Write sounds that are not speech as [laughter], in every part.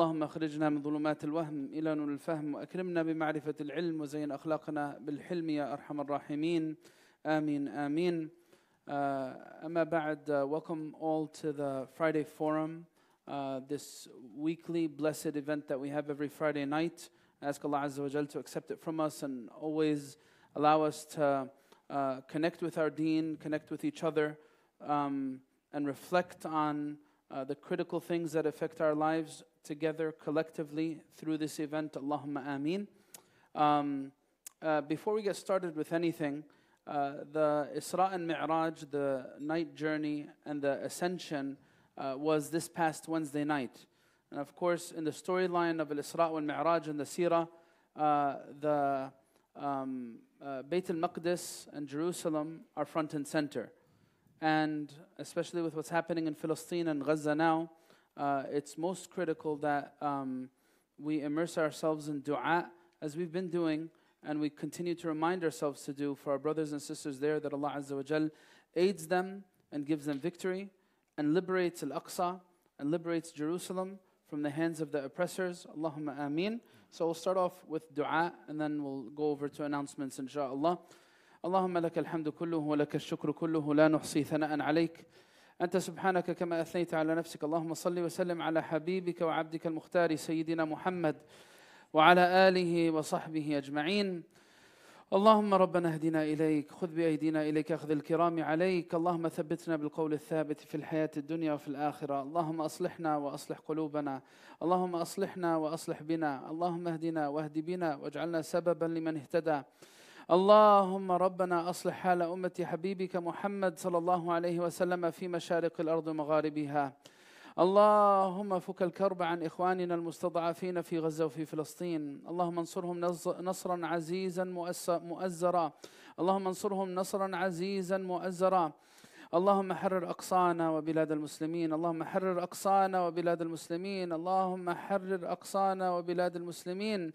اللهم اخرجنا من ظلمات الوهم الى نور الفهم واكرمنا بمعرفه العلم وزين اخلاقنا بالحلم يا ارحم الراحمين امين امين uh, اما بعد uh, welcome all to the Friday forum uh, this weekly blessed event that we have every Friday night I ask Allah Azza wa Jal to accept it from us and always allow us to uh, connect with our deen connect with each other um, and reflect on uh, the critical things that affect our lives together collectively through this event. Allahumma ameen. Um, uh, before we get started with anything, uh, the Isra and Mi'raj, the night journey and the ascension, uh, was this past Wednesday night. And of course, in the storyline of Al Isra and Mi'raj and the Sirah, uh, the um, uh, Bayt al Maqdis and Jerusalem are front and center. And especially with what's happening in Palestine and Gaza now, uh, it's most critical that um, we immerse ourselves in dua as we've been doing and we continue to remind ourselves to do for our brothers and sisters there that Allah Azza wa Jal aids them and gives them victory and liberates Al-Aqsa and liberates Jerusalem from the hands of the oppressors. Allahumma ameen. So we'll start off with dua and then we'll go over to announcements inshaAllah. اللهم لك الحمد كله ولك الشكر كله لا نحصي ثناء عليك. أنت سبحانك كما أثنيت على نفسك. اللهم صل وسلم على حبيبك وعبدك المختار سيدنا محمد وعلى آله وصحبه أجمعين. اللهم ربنا اهدنا إليك خذ بأيدينا إليك أخذ الكرام عليك. اللهم ثبتنا بالقول الثابت في الحياة الدنيا وفي الآخرة. اللهم أصلحنا وأصلح قلوبنا. اللهم أصلحنا وأصلح بنا. اللهم اهدنا واهد بنا واجعلنا سببا لمن اهتدى. اللهم ربنا أصلح حال امه حبيبك محمد صلى الله عليه وسلم في مشارق الأرض ومغاربها. اللهم فك الكرب عن إخواننا المستضعفين في غزة وفي فلسطين. اللهم انصرهم نصرا عزيزا مؤزرا. اللهم انصرهم نصرا عزيزا مؤزرا. اللهم حرر أقصانا وبلاد المسلمين. اللهم حرر أقصانا وبلاد المسلمين. اللهم حرر أقصانا وبلاد المسلمين.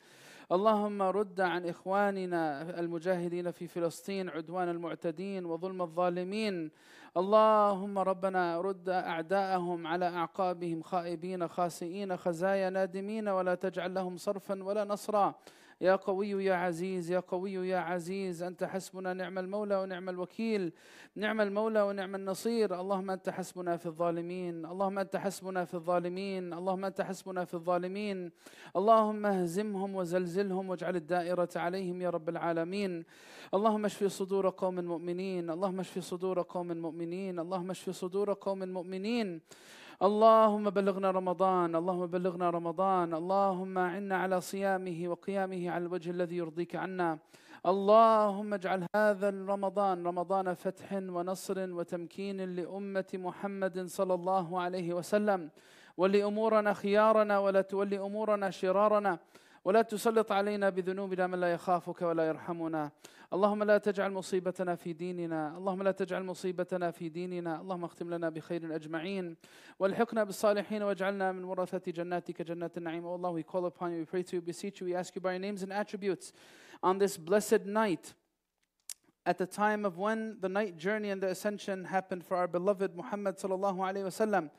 اللهم رد عن إخواننا المجاهدين في فلسطين عدوان المعتدين وظلم الظالمين. اللهم ربنا رد أعداءهم على أعقابهم خائبين خاسئين خزايا نادمين ولا تجعل لهم صرفا ولا نصرا. يا قوي يا عزيز يا قوي يا عزيز أنت حسبنا نعم المولى ونعم الوكيل نعم المولى ونعم النصير. اللهم أنت حسبنا في الظالمين اللهم أنت حسبنا في الظالمين اللهم أنت حسبنا في الظالمين. اللهم اهزمهم وزلزلهم واجعل الدائرة عليهم يا رب العالمين. اللهم اشف صدور قوم مؤمنين اللهم اشف صدور قوم مؤمنين اللهم اشف صدور قوم مؤمنين. اللهم بلغنا رمضان اللهم بلغنا رمضان اللهم عنا على صيامه وقيامه على الوجه الذي يرضيك عنا. اللهم اجعل هذا رمضان رمضان فتح ونصر وتمكين لأمة محمد صلى الله عليه وسلم. ولي أمورنا خيارنا ولا تولي أمورنا شرارنا. ولا تسلط علينا بذنوبنا من لا يخافك ولا يرحمنا. اللهم لا تجعل مصيبتنا في ديننا اللهم لا تجعل مصيبتنا في ديننا اللهم اختم لنا بخير أجمعين والحقنا بالصالحين واجعلنا من ورثة جناتك جنات النعيم Oh Allah we call upon you we pray to you beseech you we ask you by your names and attributes on this blessed night at the time of when the night journey and the ascension happened for our beloved Muhammad sallallahu alaihi wasallam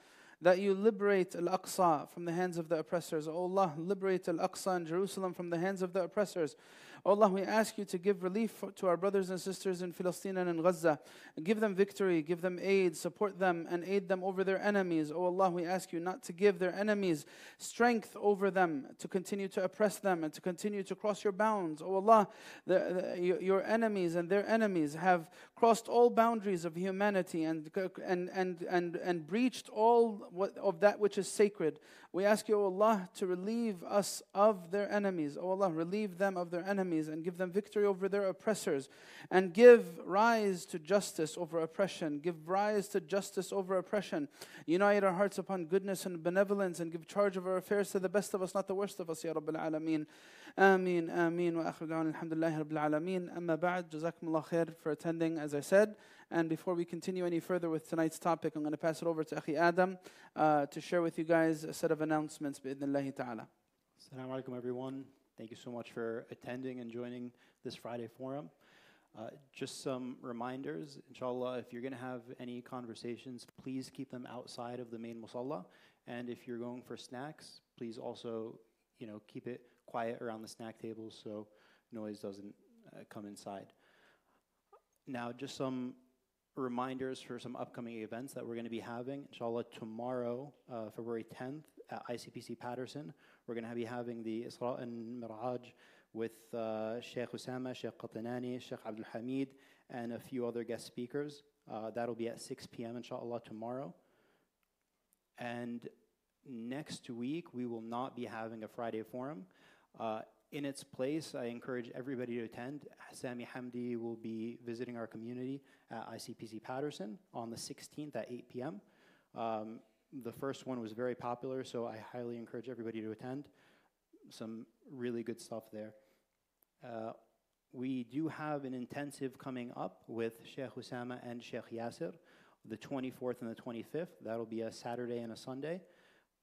that you liberate Al-Aqsa from the hands of the oppressors. O Allah, liberate Al-Aqsa and Jerusalem from the hands of the oppressors. O Allah, we ask you to give relief to our brothers and sisters in Palestine and in Gaza. Give them victory, give them aid, support them, and aid them over their enemies. O Allah, we ask you not to give their enemies strength over them, to continue to oppress them, and to continue to cross your bounds. O Allah, the, the, your enemies and their enemies have crossed all boundaries of humanity and, and, and, and, and breached all what, of that which is sacred. We ask you, O Allah, to relieve us of their enemies. O Allah, relieve them of their enemies and give them victory over their oppressors. And give rise to justice over oppression. Give rise to justice over oppression. Unite our hearts upon goodness and benevolence and give charge of our affairs to the best of us, not the worst of us, Ya Rabbil Alameen. Ameen, Ameen. Wa akhir da'wan, alhamdulillahi Rabbil Alameen. Amma ba'd, jazakumullah khair for attending, as I said. And before we continue any further with tonight's topic, I'm going to pass it over to Akhi Adam uh, to share with you guys a set of announcements, bi'idhnillahi ta'ala. Assalamu alaikum, everyone. Thank you so much for attending and joining this Friday forum. Uh, just some reminders, inshallah, if you're going to have any conversations, please keep them outside of the main musalla. And if you're going for snacks, please also, you know, keep it quiet around the snack tables so noise doesn't uh, come inside. Now, just some reminders for some upcoming events that we're going to be having. Inshallah, tomorrow, uh, February 10th, at ICPC Paterson, we're going to be having the Isra and Miraj with uh, Sheikh Usama, Sheikh Qatanani, Sheikh Abdul Hamid, and a few other guest speakers. Uh, that'll be at 6 p.m. inshallah tomorrow. And next week, we will not be having a Friday forum. Uh, in its place, I encourage everybody to attend. Sami Hamdi will be visiting our community at ICPC Paterson on the 16th at 8 p.m. Um, the first one was very popular, so I highly encourage everybody to attend. Some really good stuff there. Uh, we do have an intensive coming up with Sheikh Usama and Sheikh Yasser, the 24th and the 25th. That'll be a Saturday and a Sunday.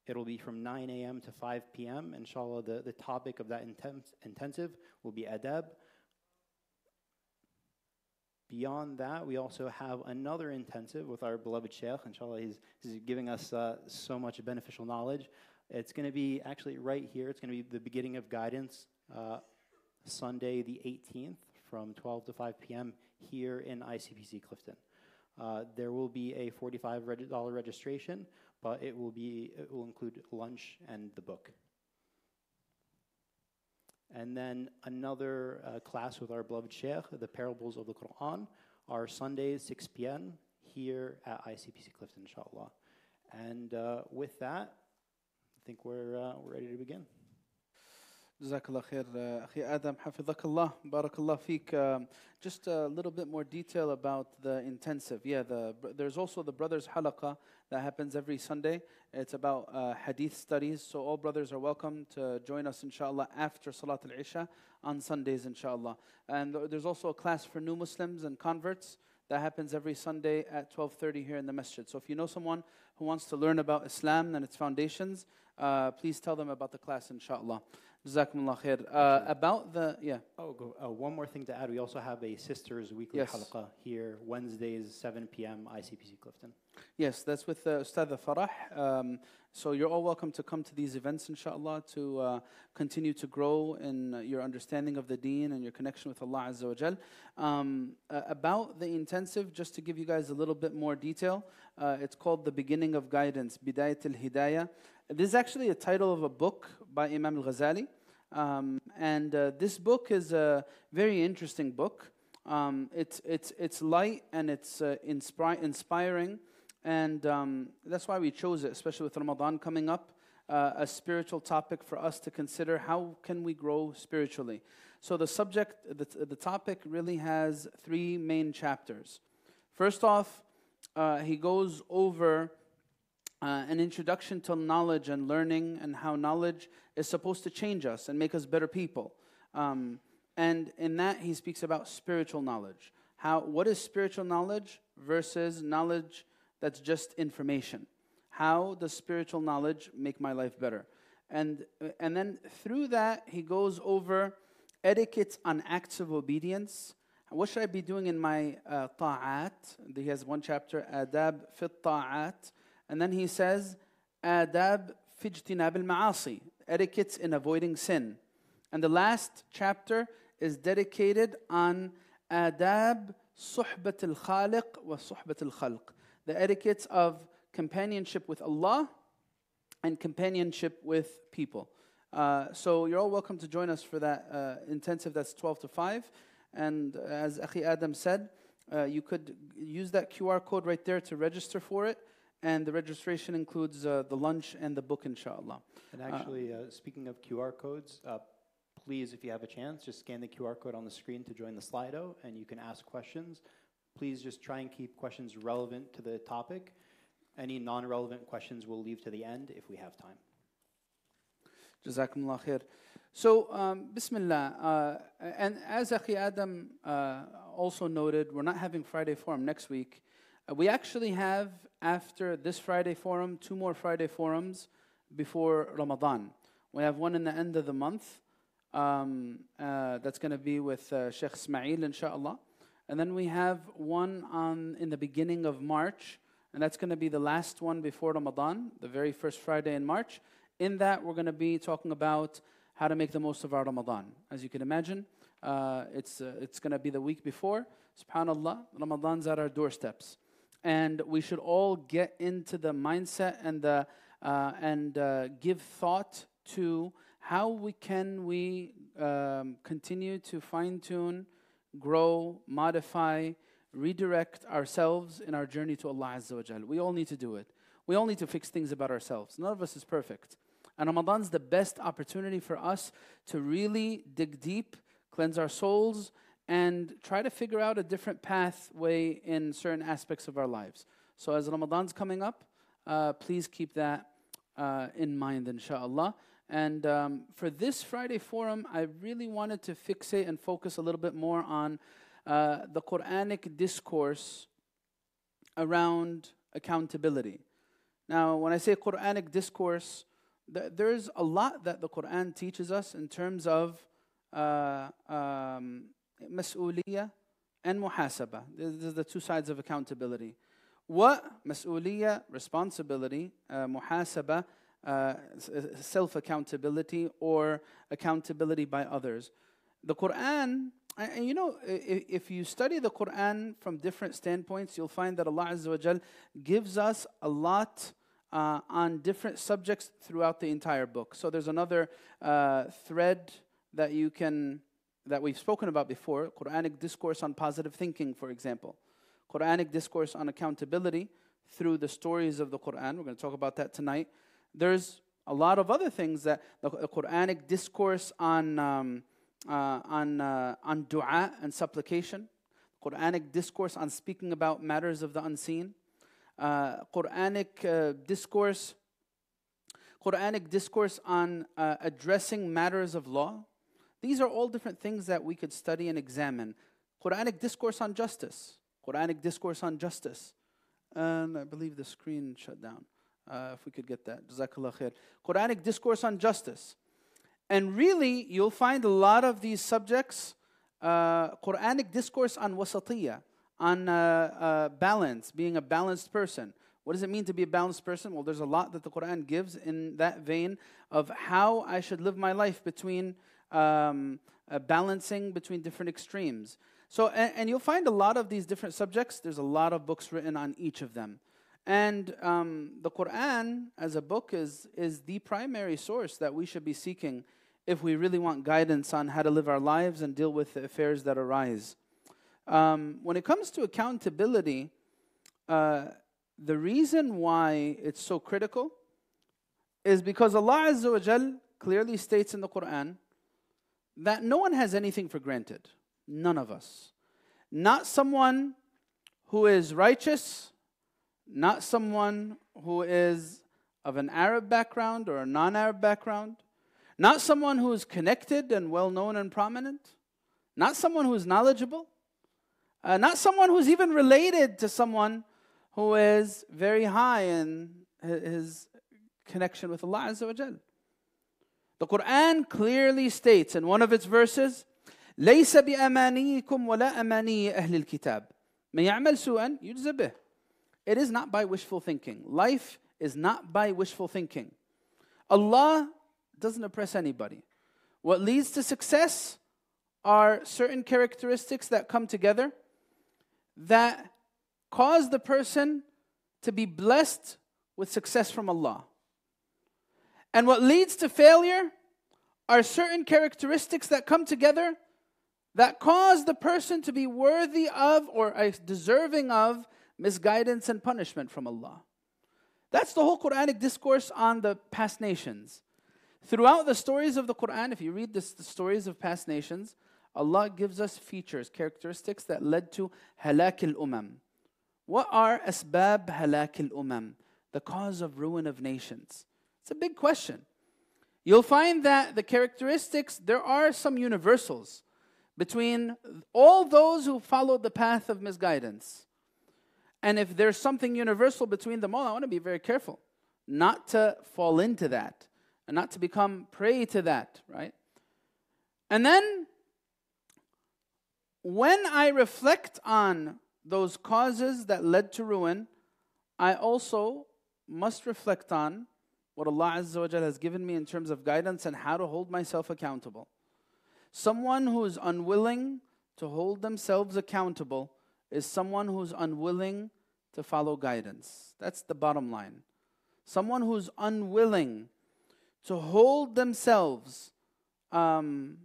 It'll be from 9 a.m. to 5 p.m. Inshallah, the, the topic of that intense, intensive will be adab. Beyond that, we also have another intensive with our beloved Sheikh. Inshallah, he's, he's giving us uh, so much beneficial knowledge. It's going to be actually right here. It's going to be the beginning of guidance, uh, Sunday the 18th from 12 to 5 p.m. here in ICPC Clifton. Uh, there will be a $45 registration but it will be it will include lunch and the book. And then another uh, class with our beloved Sheikh, the Parables of the Quran, are Sundays 6 p.m. here at ICPC Clifton, inshallah. And uh, with that, I think we're, uh, we're ready to begin. جزاك الله خير أخي آدم حفظك الله بارك الله فيك um, just a little bit more detail about the intensive yeah the, there's also the brothers halaqa that happens every Sunday it's about uh, hadith studies so all brothers are welcome to join us inshallah after Salat al-Isha on Sundays inshallah and there's also a class for new Muslims and converts that happens every Sunday at 12:30 here in the masjid so if you know someone who wants to learn about Islam and its foundations uh, please tell them about the class inshallah Jazakumullah khair. Uh, about the, yeah. Oh, go, uh, one more thing to add. We also have a sisters weekly yes. halqa here, Wednesdays, 7 p.m., ICPC Clifton. Yes, that's with uh, Ustad Farah. Um, so you're all welcome to come to these events, inshallah, to uh, continue to grow in your understanding of the deen and your connection with Allah Azza wa Jal. Um, uh, about the intensive, just to give you guys a little bit more detail, uh, it's called The Beginning of Guidance, Bidayat al-Hidayah. This is actually a title of a book by Imam al-Ghazali. Um, and uh, this book is a very interesting book. Um, it's, it's, it's light and it's uh, inspri- inspiring. And um, that's why we chose it, especially with Ramadan coming up, uh, a spiritual topic for us to consider. How can we grow spiritually? So the subject, the, the topic really has three main chapters. First off, uh, he goes over uh, an introduction to knowledge and learning and how knowledge is supposed to change us and make us better people. Um, and in that, he speaks about spiritual knowledge. How, what is spiritual knowledge versus knowledge that's just information? How does spiritual knowledge make my life better? And, and then through that, he goes over etiquette on acts of obedience. What should I be doing in my uh, ta'at? He has one chapter, adab fit ta'at and then he says, adab fijtinab al-ma'asi, etiquettes in avoiding sin. And the last chapter is dedicated on adab suhbat al-khaliq wa suhbat al-khalq, the etiquettes of companionship with Allah and companionship with people. Uh, so you're all welcome to join us for that uh, intensive that's 12 to 5. And as Akhi Adam said, uh, you could use that QR code right there to register for it and the registration includes uh, the lunch and the book, inshallah. And actually, uh, speaking of QR codes, uh, please, if you have a chance, just scan the QR code on the screen to join the Slido, and you can ask questions. Please just try and keep questions relevant to the topic. Any non-relevant questions we'll leave to the end if we have time. Jazakumullah khair. So, um, Bismillah. Uh, and as Akhi Adam uh, also noted, we're not having Friday Forum next week. Uh, we actually have, after this Friday forum, two more Friday forums before Ramadan. We have one in the end of the month. Um, uh, that's going to be with uh, Sheikh Ismail, inshallah. And then we have one on in the beginning of March, and that's going to be the last one before Ramadan, the very first Friday in March. In that, we're going to be talking about how to make the most of our Ramadan. As you can imagine, uh, it's, uh, it's going to be the week before. SubhanAllah, Ramadan's at our doorsteps. And we should all get into the mindset and, the, uh, and uh, give thought to how we can we um, continue to fine tune, grow, modify, redirect ourselves in our journey to Allah Azza wa. We all need to do it. We all need to fix things about ourselves. None of us is perfect. And Ramadan's the best opportunity for us to really dig deep, cleanse our souls, and try to figure out a different pathway in certain aspects of our lives. So as Ramadan's coming up, uh, please keep that uh, in mind, inshallah. And um, for this Friday forum, I really wanted to fixate and focus a little bit more on uh, the Quranic discourse around accountability. Now, when I say Quranic discourse, th- there's a lot that the Quran teaches us in terms of uh, um, mas'uliyah and muhasabah. These are the two sides of accountability. What? Mas'uliyah, responsibility, uh, muhasabah, uh, self accountability or accountability by others. The Quran, and you know, if you study the Quran from different standpoints, you'll find that Allah Azza wa gives us a lot uh, on different subjects throughout the entire book. So there's another uh, thread that you can that we've spoken about before, Quranic discourse on positive thinking, for example. Quranic discourse on accountability through the stories of the Quran. We're going to talk about that tonight. There's a lot of other things that the Quranic discourse on um, uh, on uh, on du'a and supplication, Quranic discourse on speaking about matters of the unseen, uh, Quranic uh, discourse, Quranic discourse on uh, addressing matters of law. These are all different things that we could study and examine. Quranic discourse on justice, Quranic discourse on justice, and I believe the screen shut down. Uh, if we could get that, Jazakallah khair. Quranic discourse on justice. And really, you'll find a lot of these subjects, uh, Quranic discourse on wasatiyah, on uh, uh, balance, being a balanced person. What does it mean to be a balanced person? Well, there's a lot that the Quran gives in that vein of how I should live my life between um, uh, balancing between different extremes. So, and, and, you'll find a lot of these different subjects. There's a lot of books written on each of them. And um, the Quran as a book is, is the primary source that we should be seeking if we really want guidance on how to live our lives and deal with the affairs that arise. Um, when it comes to accountability, uh, the reason why it's so critical is because Allah Azza wa clearly states in the Quran that no one has anything for granted. None of us. Not someone who is righteous, not someone who is of an Arab background or a non Arab background, not someone who is connected and well known and prominent, not someone who is knowledgeable, uh, not someone who's even related to someone who is very high in his connection with Allah Azza wa Jal. The Quran clearly states in one of its verses, ليس بأمانيكم ولا أماني أهل الكتاب من يعمل سوءا يجزى به it is not by wishful thinking. Life is not by wishful thinking. Allah doesn't oppress anybody. What leads to success are certain characteristics that come together that cause the person to be blessed with success from Allah. And what leads to failure are certain characteristics that come together that cause the person to be worthy of or deserving of misguidance and punishment from Allah. That's the whole Quranic discourse on the past nations. Throughout the stories of the Quran, if you read this, the stories of past nations, Allah gives us features, characteristics that led to halak al umam. What are asbab halak al umam? The cause of ruin of nations. It's a big question. You'll find that the characteristics, there are some universals between all those who followed the path of misguidance. And if there's something universal between them all, I want to be very careful not to fall into that and not to become prey to that, right? And then when I reflect on those causes that led to ruin, I also must reflect on what Allah Azza wa has given me in terms of guidance and how to hold myself accountable. Someone who is unwilling to hold themselves accountable is someone who's unwilling to follow guidance. That's the bottom line. Someone who's unwilling to hold themselves um,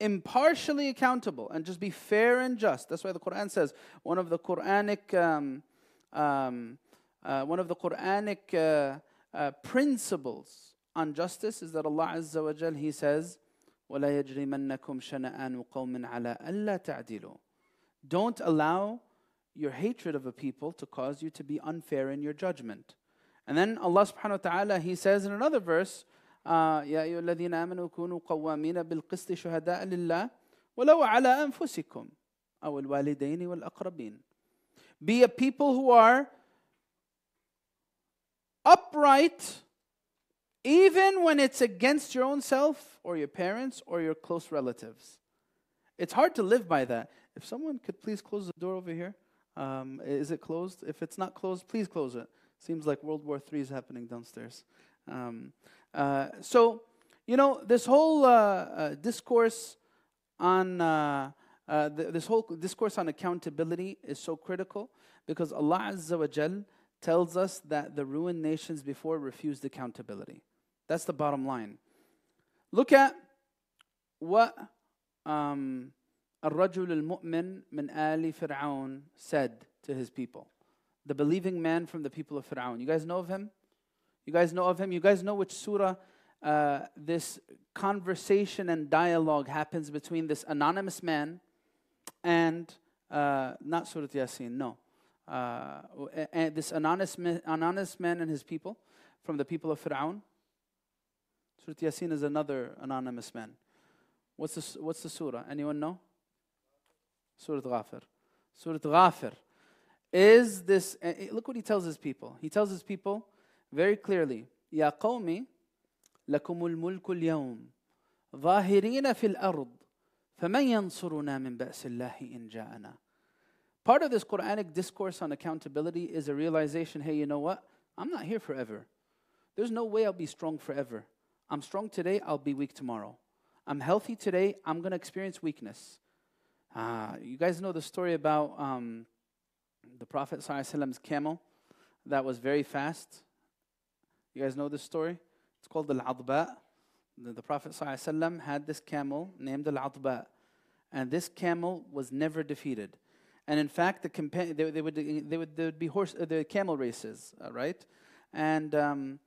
impartially accountable and just be fair and just. That's why the Quran says one of the Quranic um, um, uh, one of the Quranic uh, uh, principles on justice is that Allah Azza wa Jal He says, وَلَا يَجْرِمَنَّكُمْ شَنَآنُ قَوْمٍ عَلَىٰ أَلَّا تَعْدِلُوا Don't allow your hatred of a people to cause you to be unfair in your judgment. And then Allah subhanahu wa ta'ala, He says in another verse, يا أيها الذين آمنوا كونوا قوامين بالقسط شهداء لله ولو على أنفسكم أو الوالدين والأقربين Be a people who are upright even when it's against your own self or your parents or your close relatives. It's hard to live by that. If someone could please close the door over here. Um, is it closed? If it's not closed, please close it. Seems like World War III is happening downstairs. Um, uh, so, you know, this whole uh, uh, discourse on uh, uh, th- this whole discourse on accountability is so critical because Allah Azza wa Jal tells us that the ruined nations before refused accountability. That's the bottom line. Look at what um, الرجل المؤمن من آل فرعون said to his people. The believing man from the people of Fir'aun. You guys know of him? You guys know of him? You guys know which surah uh, this conversation and dialogue happens between this anonymous man and uh, not Surah Yasin, no. Uh, and this anonymous, anonymous man and his people from the people of Fir'aun. Surah Yasin is another anonymous man. What's the, what's the surah? Anyone know? Surah Ghafir. Surah Ghafir is this. Uh, look what he tells his people. He tells his people, very clearly يا قوم لكم الملك اليوم ظاهرين في الأرض فمن ينصرنا من بأس الله إن جاءنا Part of this Quranic discourse on accountability is a realization hey, you know what? I'm not here forever. There's no way I'll be strong forever. I'm strong today, I'll be weak tomorrow. I'm healthy today, I'm going to experience weakness. Uh, you guys know the story about um, the Prophet Prophet's camel that was very fast you guys know this story? It's called the Al-Adba. The, the Prophet had this camel named Al-Adba. And this camel was never defeated. And in fact, the compa- they, they, would, they, would, there would be horse, uh, the camel races, uh, right? And um,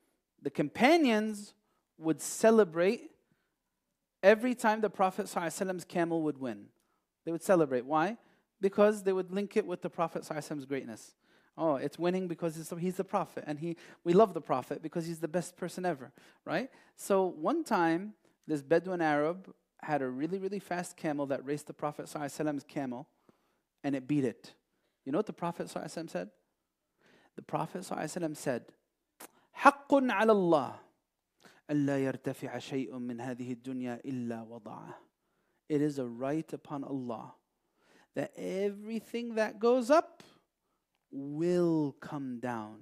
the companions would celebrate every time the Prophet ﷺ's camel would win. They would celebrate. Why? Because they would link it with the Prophet ﷺ's greatness. Oh, it's winning because he's the prophet, and he, we love the prophet because he's the best person ever, right? So one time, this Bedouin Arab had a really, really fast camel that raced the Prophet ﷺ's camel, and it beat it. You know what the Prophet ﷺ said? The Prophet ﷺ said, حق على الله ألا يرتفع شيء من هذه الدنيا إلا وضعه. It is a right upon Allah that everything that goes up will come down.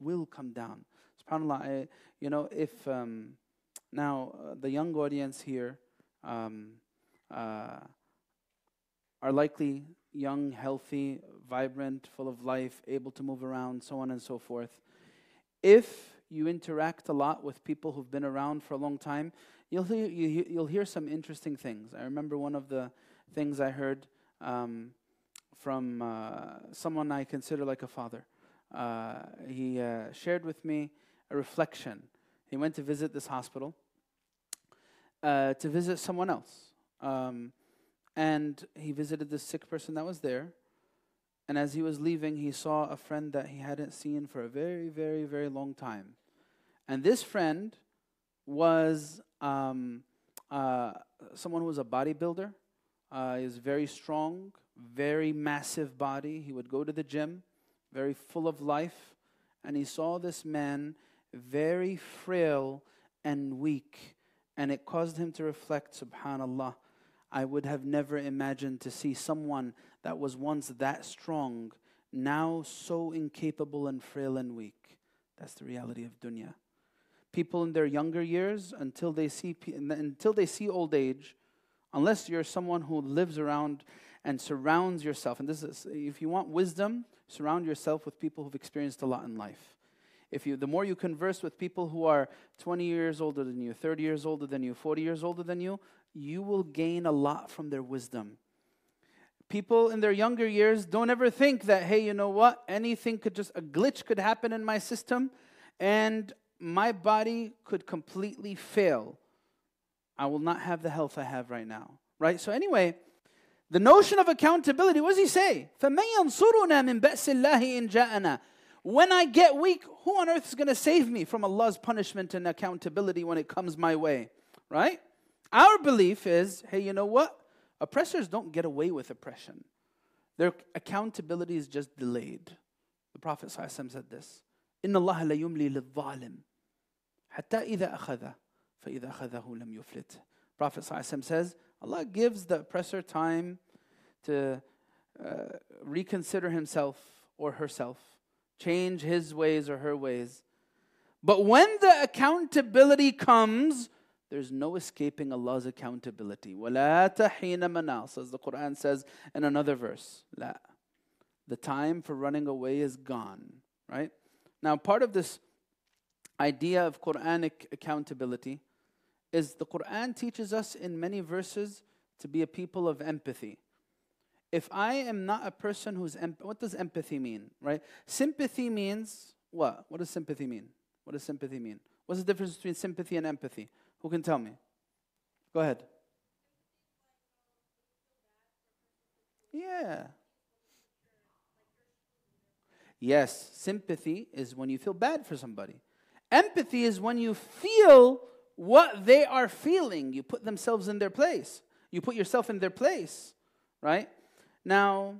Will come down. SubhanAllah, I, you know, if um, now uh, the young audience here um, uh, are likely young, healthy, vibrant, full of life, able to move around, so on and so forth. If you interact a lot with people who've been around for a long time, you'll hear, you, you'll hear some interesting things. I remember one of the things I heard um, from uh, someone I consider like a father. Uh, he uh, shared with me a reflection. He went to visit this hospital uh, to visit someone else. Um, and he visited the sick person that was there. And as he was leaving, he saw a friend that he hadn't seen for a very, very, very long time. And this friend was um, uh, someone who was a bodybuilder. Uh, he was very strong, very massive body. He would go to the gym, very full of life, and he saw this man very frail and weak. And it caused him to reflect, subhanAllah, I would have never imagined to see someone that was once that strong, now so incapable and frail and weak. That's the reality of dunya. people in their younger years until they see until they see old age unless you're someone who lives around and surrounds yourself and this is if you want wisdom surround yourself with people who've experienced a lot in life if you the more you converse with people who are 20 years older than you 30 years older than you 40 years older than you you will gain a lot from their wisdom people in their younger years don't ever think that hey you know what anything could just a glitch could happen in my system and my body could completely fail. I will not have the health I have right now. Right? So, anyway, the notion of accountability, what does he say? When I get weak, who on earth is going to save me from Allah's punishment and accountability when it comes my way? Right? Our belief is hey, you know what? Oppressors don't get away with oppression, their accountability is just delayed. The Prophet ﷺ said this. إن الله لا يملي للظالم حتى إذا أخذه فإذا أخذه لم يفلت Prophet ﷺ says Allah gives the oppressor time to uh, reconsider himself or herself, change his ways or her ways. But when the accountability comes, there's no escaping Allah's accountability. وَلَا تَحِينَ مَنَاص As the Quran says in another verse. لا. The time for running away is gone. Right? Now, part of this idea of Quranic accountability is the Quran teaches us in many verses to be a people of empathy. If I am not a person who's em- what does empathy mean, right? Sympathy means what? What does sympathy mean? What does sympathy mean? What's the difference between sympathy and empathy? Who can tell me? Go ahead. Yeah. Yes, sympathy is when you feel bad for somebody. Empathy is when you feel what they are feeling. You put themselves in their place. You put yourself in their place, right? Now,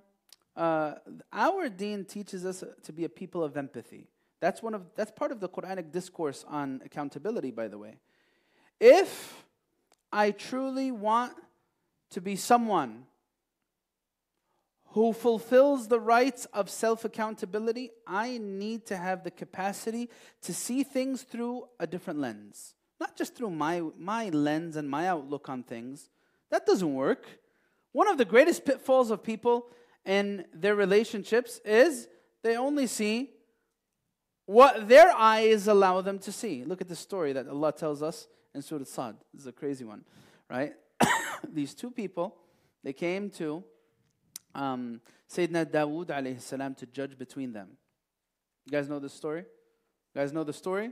uh, our deen teaches us to be a people of empathy. That's one of that's part of the Quranic discourse on accountability, by the way. If I truly want to be someone who fulfills the rights of self accountability, I need to have the capacity to see things through a different lens. Not just through my, my lens and my outlook on things. That doesn't work. One of the greatest pitfalls of people in their relationships is they only see what their eyes allow them to see. Look at the story that Allah tells us in Surah Sad. This is a crazy one, right? [coughs] These two people, they came to um, Sayyidina Dawood salam to judge between them. You guys know the story? You guys know the story?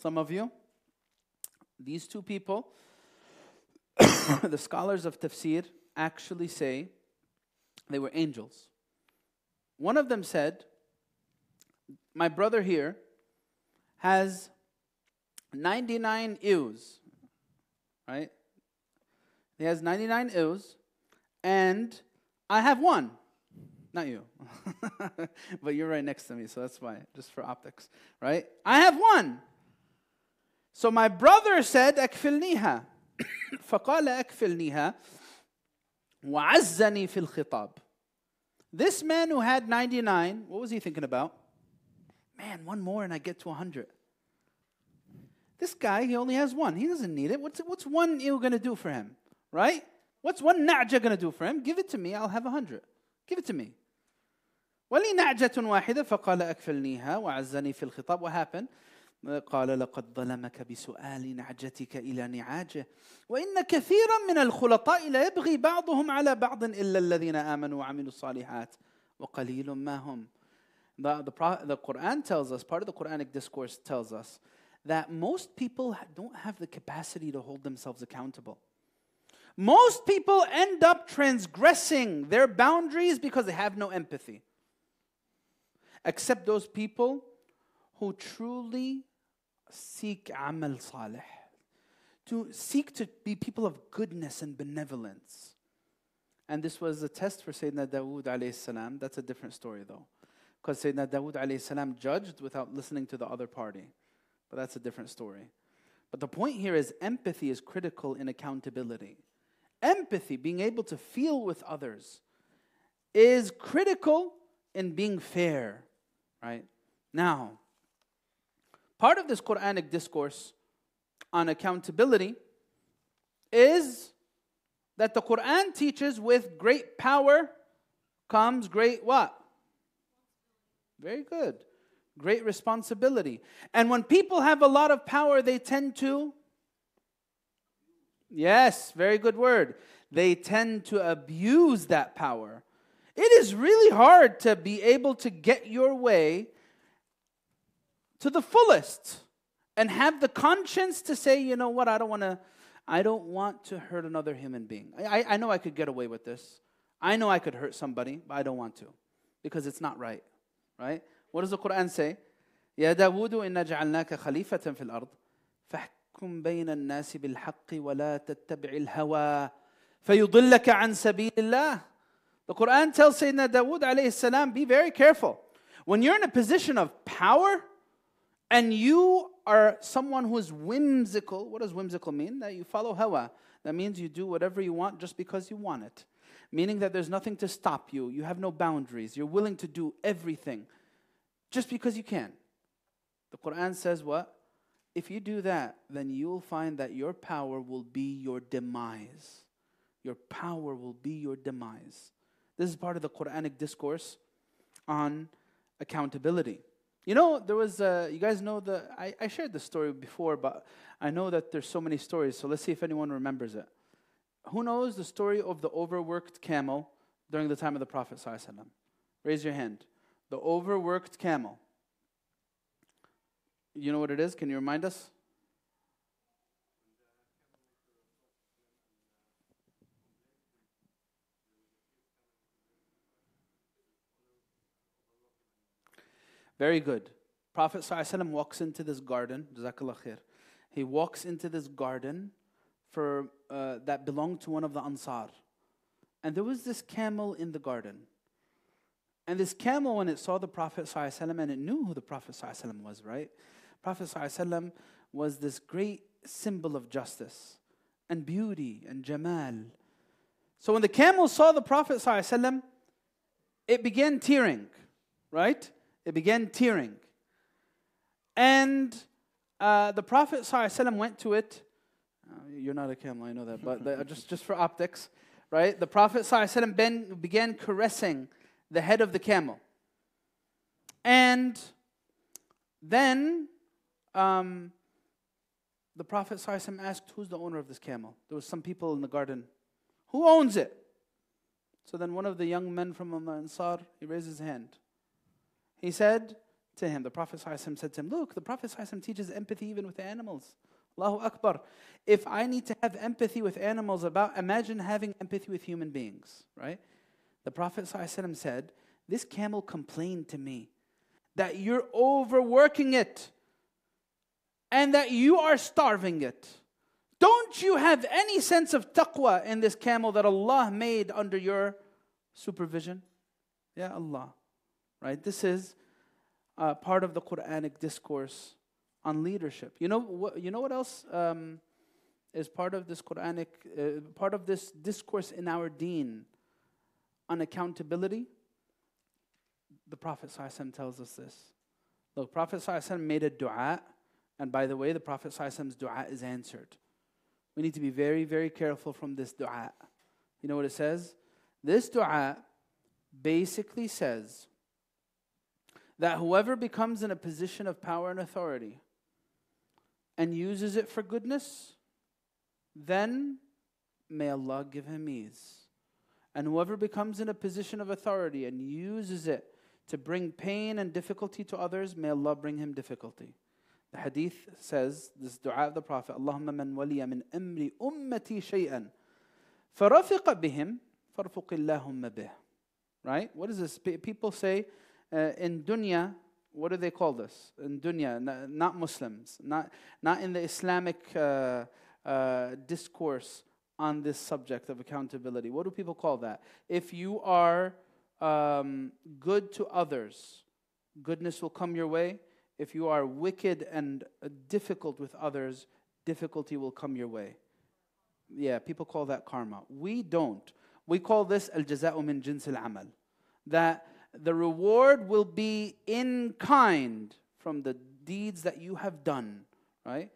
Some of you? These two people, [coughs] the scholars of tafsir actually say they were angels. One of them said, My brother here has 99 ewes, right? He has 99 ewes, and I have one. Not you. [laughs] but you're right next to me, so that's why, just for optics, right? I have one. So my brother said, أكفلنيها. فقال أكفلنيها وعزني في الخطاب. This man who had 99, what was he thinking about? Man, one more and I get to 100. This guy, he only has one. He doesn't need it. What's, what's one ewe going to do for him? Right? What's one na'ja going to do for him? Give it to me, I'll have a hundred. Give it to me. ولي نعجة واحدة فقال أكفلنيها وعزني في الخطاب What happened? قال لقد ظلمك بسؤال نعجتك إلى نعاجه وإن كثيرا من الخلطاء لا يبغي بعضهم على بعض إلا الذين آمنوا وعملوا الصالحات وقليل ما هم the, the, the Quran tells us, part of the Quranic discourse tells us that most people don't have the capacity to hold themselves accountable. Most people end up transgressing their boundaries because they have no empathy. Except those people who truly seek amal salih, to seek to be people of goodness and benevolence. And this was a test for Sayyidina Dawood alayhi salam. That's a different story though. Because Sayyidina Dawood alayhi salam judged without listening to the other party. But that's a different story. But the point here is empathy is critical in accountability empathy, being able to feel with others, is critical in being fair, right? Now, Part of this Quranic discourse on accountability is that the Quran teaches with great power comes great what? Very good. Great responsibility. And when people have a lot of power, they tend to. Yes, very good word. They tend to abuse that power. It is really hard to be able to get your way to the fullest and have the conscience to say, you know what, I don't want to. I don't want to hurt another human being. I, I know I could get away with this. I know I could hurt somebody, but I don't want to because it's not right. Right? What does the Quran say? يا داود إنا جعلناك خليفة في الأرض فاحكم بين الناس بالحق ولا تتبع الهوى فيضلك عن سبيل الله The Quran tells Sayyidina Dawood alayhi salam, be very careful. When you're in a position of power and you are someone who is whimsical, what does whimsical mean? That you follow hawa. That means you do whatever you want just because you want it. Meaning that there's nothing to stop you. You have no boundaries. You're willing to do everything just because you can. The Quran says what? If you do that, then you'll find that your power will be your demise. Your power will be your demise. This is part of the Quranic discourse on accountability. You know, there was, uh, you guys know the, I, I shared the story before, but I know that there's so many stories, so let's see if anyone remembers it. Who knows the story of the overworked camel during the time of the Prophet? Raise your hand. The overworked camel. You know what it is? Can you remind us? Very good. Prophet ﷺ walks into this garden. Khair. He walks into this garden for, uh, that belonged to one of the Ansar. And there was this camel in the garden. And this camel, when it saw the Prophet ﷺ, and it knew who the Prophet ﷺ was, right? Prophet ﷺ was this great symbol of justice and beauty and jamal. So when the camel saw the Prophet ﷺ, it began tearing, right? It began tearing. And uh, the Prophet ﷺ went to it. Uh, you're not a camel, I know that, but the, just, just for optics, right? The Prophet ﷺ ben, began caressing the head of the camel. And then um, the Prophet ﷺ asked, Who's the owner of this camel? There was some people in the garden. Who owns it? So then one of the young men from the Ansar, he raised his hand. He said to him, the Prophet ﷺ said to him, Look, the Prophet ﷺ teaches empathy even with animals. Allahu Akbar. If I need to have empathy with animals, about imagine having empathy with human beings, right? The Prophet said, This camel complained to me that you're overworking it and that you are starving it. Don't you have any sense of taqwa in this camel that Allah made under your supervision? Yeah, Allah right? This is uh, part of the Quranic discourse on leadership. You know what? You know what else um, is part of this Quranic, uh, part of this discourse in our Deen on accountability? The Prophet ﷺ tells us this. Look, Prophet ﷺ made a du'a, and by the way, the Prophet ﷺ's du'a is answered. We need to be very, very careful from this du'a. You know what it says? This du'a basically says, that whoever becomes in a position of power and authority and uses it for goodness, then may Allah give him ease. And whoever becomes in a position of authority and uses it to bring pain and difficulty to others, may Allah bring him difficulty. The hadith says, this dua of the Prophet, Allahumma man waliya min amri ummati shay'an, farafiqa bihim, farfuq bih. Right? What is this? People say, uh, in dunya, what do they call this? In dunya, not Muslims, not, not in the Islamic uh, uh, discourse on this subject of accountability. What do people call that? If you are um, good to others, goodness will come your way. If you are wicked and uh, difficult with others, difficulty will come your way. Yeah, people call that karma. We don't. We call this al jaza'u min jins al amal. That the reward will be in kind from the deeds that you have done, right?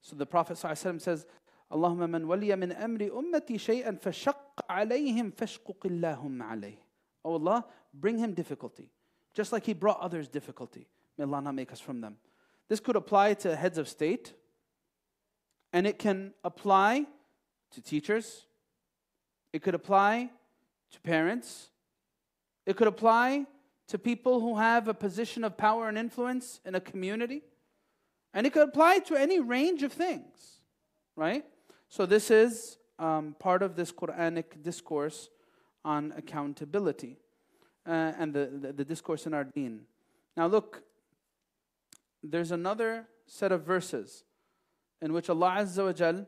So the Prophet ﷺ says, اللهم من ولي من أمر أمتي شيئا فشق عليهم فاشقق اللهم عليه. Oh Allah, bring him difficulty, just like he brought others difficulty. May Allah not make us from them. This could apply to heads of state, and it can apply to teachers, it could apply to parents, it could apply to people who have a position of power and influence in a community. And it could apply to any range of things, right? So, this is um, part of this Quranic discourse on accountability uh, and the, the, the discourse in our deen. Now, look, there's another set of verses in which Allah Azza wa Jal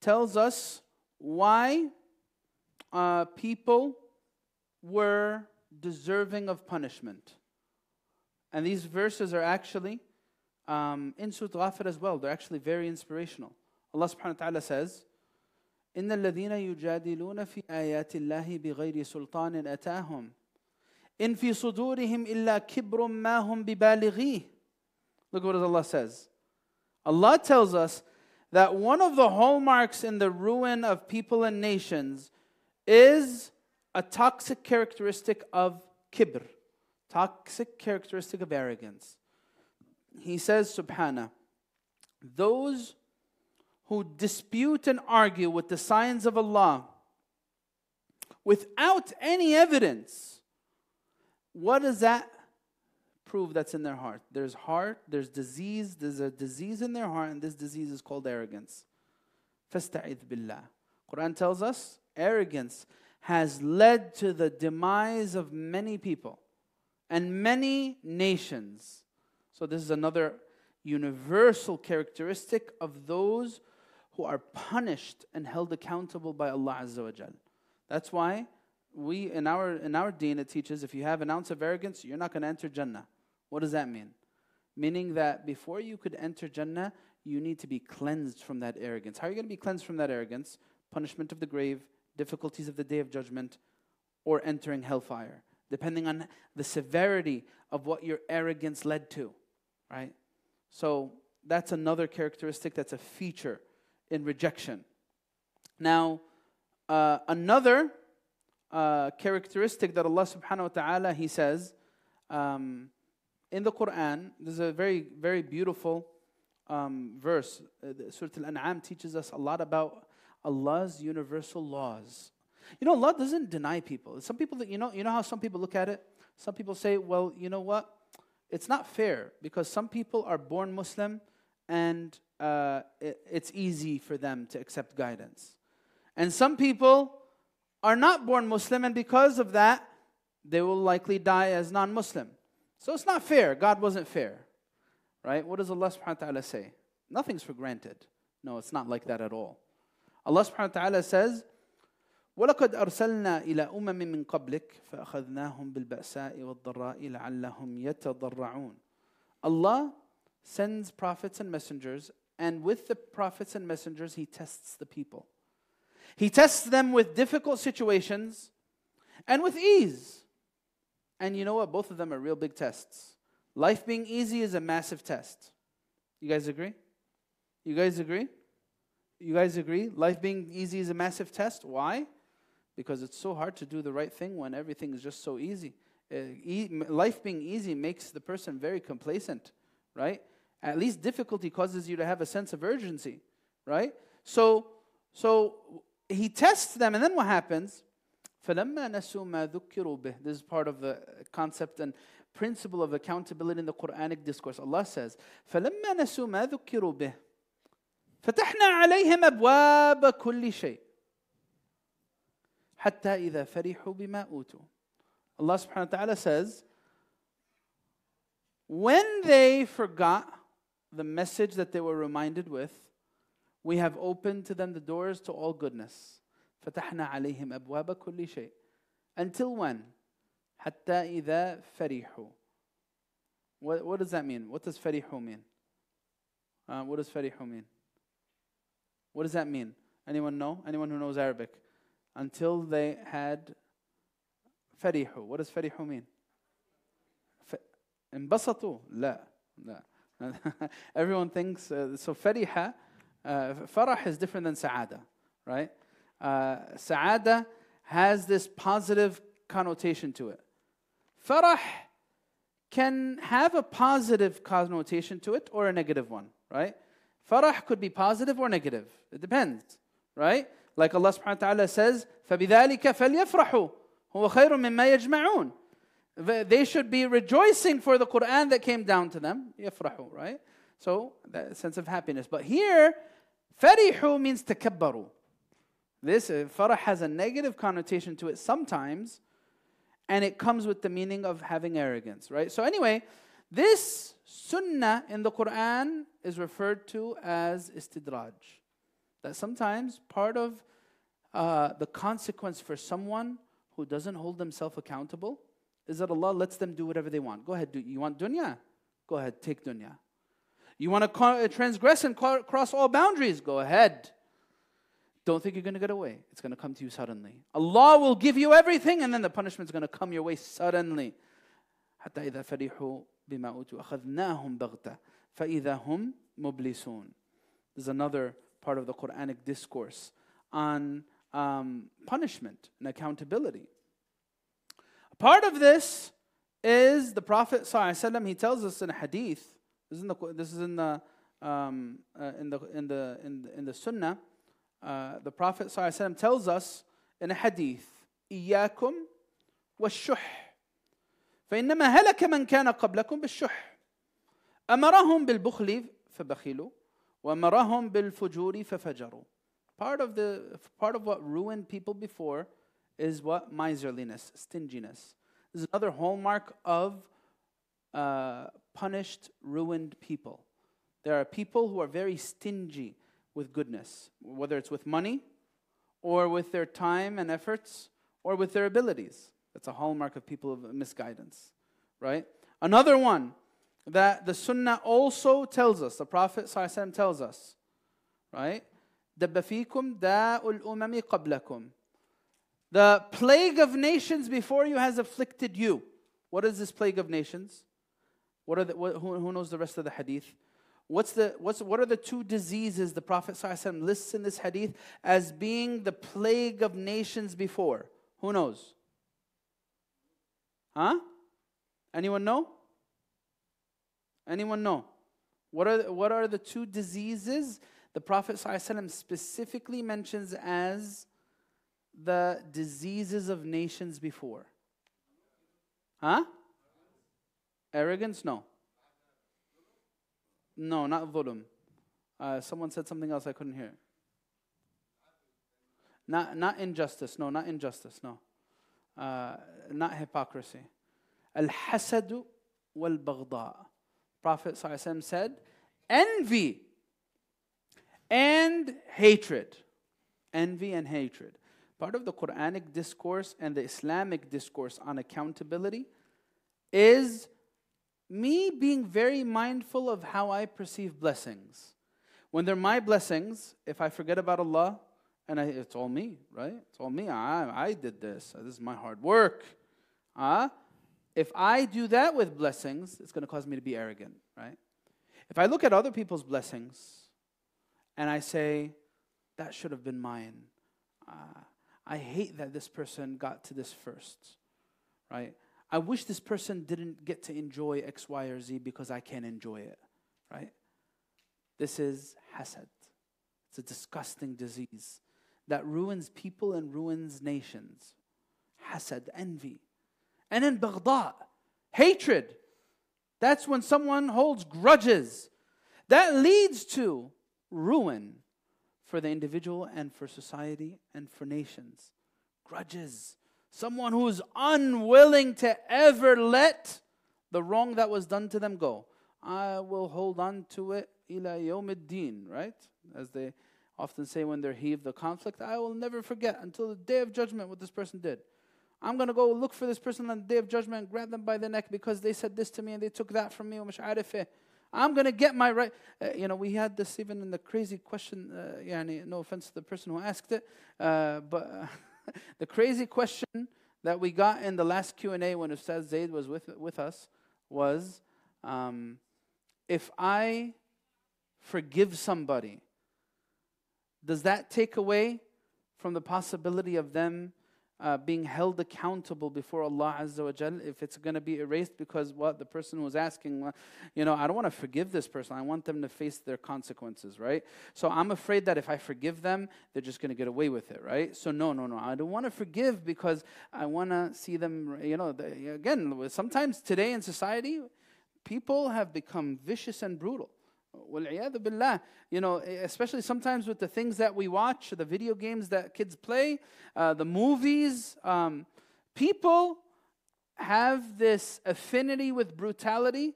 tells us why uh, people were deserving of punishment. And these verses are actually um, in Surah Ghafir as well. They're actually very inspirational. Allah subhanahu wa ta'ala says, إن الذين يجادلون في آيات الله بغير سلطان أتاهم إن في صدورهم إلا كبر ما هم ببالغيه Look what Allah says. Allah tells us that one of the hallmarks in the ruin of people and nations is a toxic characteristic of kibr, toxic characteristic of arrogance. He says, Subhana, those who dispute and argue with the signs of Allah without any evidence, what does that prove that's in their heart? There's heart, there's disease, there's a disease in their heart, and this disease is called arrogance. فَاسْتَعِذْ billah. Quran tells us arrogance has led to the demise of many people and many nations. So, this is another universal characteristic of those who are punished and held accountable by Allah Azza wa Jal. That's why we in our in our deen it teaches if you have an ounce of arrogance, you're not going to enter Jannah. What does that mean? Meaning that before you could enter Jannah, you need to be cleansed from that arrogance. How are you going to be cleansed from that arrogance? Punishment of the grave, difficulties of the day of judgment, or entering hellfire, depending on the severity of what your arrogance led to, right? So that's another characteristic that's a feature in rejection. Now, uh, another uh, characteristic that Allah subhanahu wa ta'ala, He says um, in the Quran, there's a very, very beautiful um, verse. Uh, Surah Al An'am teaches us a lot about Allah's universal laws. You know, Allah doesn't deny people. Some people that you know, you know how some people look at it? Some people say, well, you know what? It's not fair because some people are born Muslim and uh, it, it's easy for them to accept guidance. And some people are not born Muslim, and because of that, they will likely die as non Muslim. So it's not fair. God wasn't fair. Right? What does Allah subhanahu wa ta'ala say? Nothing's for granted. No, it's not like that at all. Allah subhanahu wa ta'ala says, ولقد أرسلنا إلى أمم من قبلك فأخذناهم بالبأساء والضراء لعلهم يتضرعون. Allah sends prophets and messengers, and with the prophets and messengers, He tests the people. He tests them with difficult situations and with ease. And you know what? Both of them are real big tests. Life being easy is a massive test. You guys agree? You guys agree? You guys agree? Life being easy is a massive test. Why? Because it's so hard to do the right thing when everything is just so easy. Uh, life being easy makes the person very complacent, right? At least difficulty causes you to have a sense of urgency, right? So, so he tests them, and then what happens? فَلَمَّا نَسُوا مَا ذُكِّرُوا بِهِ This is part of the concept and principle of accountability in the Quranic discourse. Allah says, فَلَمَّا نَسُوا مَا ذُكِّرُوا بِهِ فتحنا عليهم أبواب كل شيء حتى إذا فرحوا بما أوتوا Allah subhanahu wa ta'ala says, when they forgot the message that they were reminded with, we have opened to them the doors to all goodness. فتحنا عليهم أبواب كل شيء. Until when? حتى إذا فرحوا. What, what does that mean? What does فرحوا mean? Uh, what does فرحوا mean? What does that mean? Anyone know? Anyone who knows Arabic? Until they had فرحوا. What does فرحوا mean? انبسطوا لا لا [laughs] Everyone thinks, uh, so fariha, uh, farah is different than sa'ada, right? Uh, sa'ada has this positive connotation to it. Farah can have a positive connotation to it or a negative one, right? Farah could be positive or negative. It depends, right? Like Allah subhanahu wa ta'ala says, فَبِذَلِكَ فَلْيَفْرَحُوا هُوَ خَيْرٌ مِمَّا يَجْمَعُونَ they should be rejoicing for the Quran that came down to them. يفرحوا, right? So that sense of happiness. But here, farihu means takabbaru. This uh, farah has a negative connotation to it sometimes, and it comes with the meaning of having arrogance, right? So anyway, this sunnah in the Quran is referred to as istidraj. That sometimes part of uh, the consequence for someone who doesn't hold themselves accountable is that Allah lets them do whatever they want. Go ahead, do you want dunya? Go ahead, take dunya. You want to uh, transgress and cross all boundaries? Go ahead. Don't think you're going to get away. It's going to come to you suddenly. Allah will give you everything, and then the punishment is going to come your way suddenly. حتى إذا فرحوا بما أوتوا أخذناهم بغتة فإذا هم مبلسون. There's another part of the Quranic discourse on um, punishment and accountability. Part of this is the Prophet ﷺ, he tells us in a hadith, this is in the, this is in the, um, uh, in the, in the, in the, in the Sunnah, uh, the Prophet ﷺ tells us in a hadith, إياكم والشح فإنما هلك من كان قبلكم بالشح أمرهم بالبخل فبخلوا وأمرهم بالفجور ففجروا Part of, the, part of what ruined people before is what? Miserliness, stinginess. This is another hallmark of uh, punished, ruined people. There are people who are very stingy with goodness, whether it's with money or with their time and efforts or with their abilities. That's a hallmark of people of misguidance, right? Another one that the Sunnah also tells us, the Prophet ﷺ tells us, right? دب فيكم داء الأمم قبلكم the plague of nations before you has afflicted you. What is this plague of nations? What are the, what, who, who, knows the rest of the hadith? What's the, what's, what are the two diseases the Prophet ﷺ lists in this hadith as being the plague of nations before? Who knows? Huh? Anyone know? Anyone know? What are, the, what are the two diseases the Prophet ﷺ specifically mentions as the diseases of nations before? Huh? Arrogance? No. No, not dhulm. Uh, someone said something else I couldn't hear. Not, not injustice. No, not injustice. No. Uh, not hypocrisy. Al-hasadu wal-baghda. Prophet ﷺ said, envy and hatred. Envy and hatred. Part of the Quranic discourse and the Islamic discourse on accountability is me being very mindful of how I perceive blessings. When they're my blessings, if I forget about Allah, and I, it's all me, right? It's all me. I, I did this. This is my hard work. Uh, if I do that with blessings, it's going to cause me to be arrogant, right? If I look at other people's blessings and I say, that should have been mine, uh, I hate that this person got to this first, right? I wish this person didn't get to enjoy X, Y, or Z because I can't enjoy it, right? This is hasad. It's a disgusting disease that ruins people and ruins nations. Hasad, envy. And in baghda, hatred. That's when someone holds grudges. That leads to ruin for the individual and for society and for nations. Grudges. Someone who is unwilling to ever let the wrong that was done to them go. I will hold on to it ila yawm din right? As they often say when they're heaved the conflict, I will never forget until the day of judgment what this person did. I'm going to go look for this person on the day of judgment and grab them by the neck because they said this to me and they took that from me. I'm going to get my right. Uh, you know, we had this even in the crazy question. Uh, yani, no offense to the person who asked it, uh, but uh, [laughs] the crazy question that we got in the last Q and A when Ustaz Zaid was with with us was, um, if I forgive somebody, does that take away from the possibility of them uh, being held accountable before Allah Azza wa Jal if it's going to be erased because what the person was asking, you know, I don't want to forgive this person. I want them to face their consequences, right? So I'm afraid that if I forgive them, they're just going to get away with it, right? So no, no, no. I don't want to forgive because I want to see them, you know, the, again, sometimes today in society, people have become vicious and brutal. Billah. You know, especially sometimes with the things that we watch, the video games that kids play, uh, the movies, um, people have this affinity with brutality.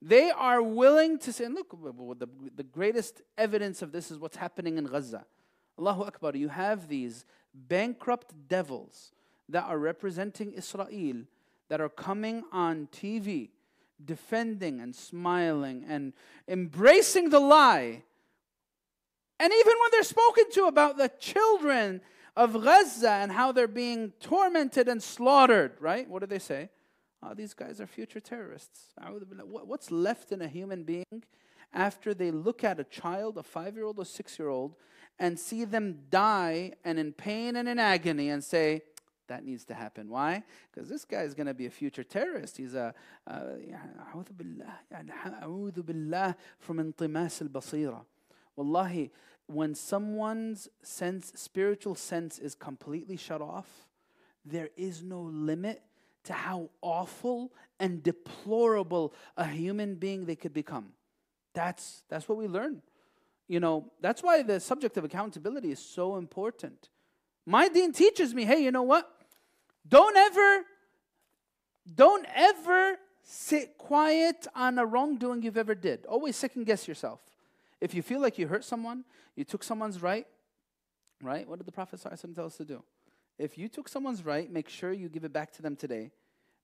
They are willing to say, look, the, the greatest evidence of this is what's happening in Gaza. Allahu Akbar, you have these bankrupt devils that are representing Israel that are coming on TV defending and smiling and embracing the lie. And even when they're spoken to about the children of Gaza and how they're being tormented and slaughtered, right? What do they say? Oh, these guys are future terrorists. What's left in a human being after they look at a child, a five year old or six year old, and see them die and in pain and in agony and say, that needs to happen. Why? Because this guy is going to be a future terrorist. He's a أعوذ بالله from انطماس البصيرة. Wallahi, when someone's sense, spiritual sense is completely shut off, there is no limit to how awful and deplorable a human being they could become. That's, that's what we learn. You know, that's why the subject of accountability is so important. My deen teaches me, hey, you know what? Don't ever, don't ever sit quiet on a wrongdoing you've ever did. Always second guess yourself. If you feel like you hurt someone, you took someone's right, right? What did the Prophet tell us to do? If you took someone's right, make sure you give it back to them today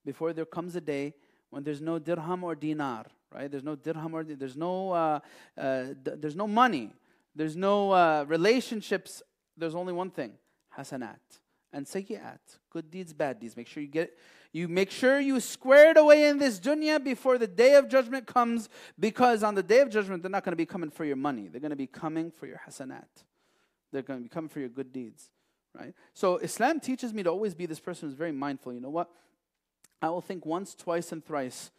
before there comes a day when there's no dirham or dinar, right? There's no dirham or there's no uh, uh, there's no money, there's no uh, relationships. There's only one thing: hasanat and sayyi'at, good deeds, bad deeds. Make sure you get you make sure you square it away in this dunya before the day of judgment comes, because on the day of judgment they're not going to be coming for your money. They're going to be coming for your hasanat. They're going to be coming for your good deeds, right? So Islam teaches me to always be this person who's very mindful. You know what? I will think once, twice, and thrice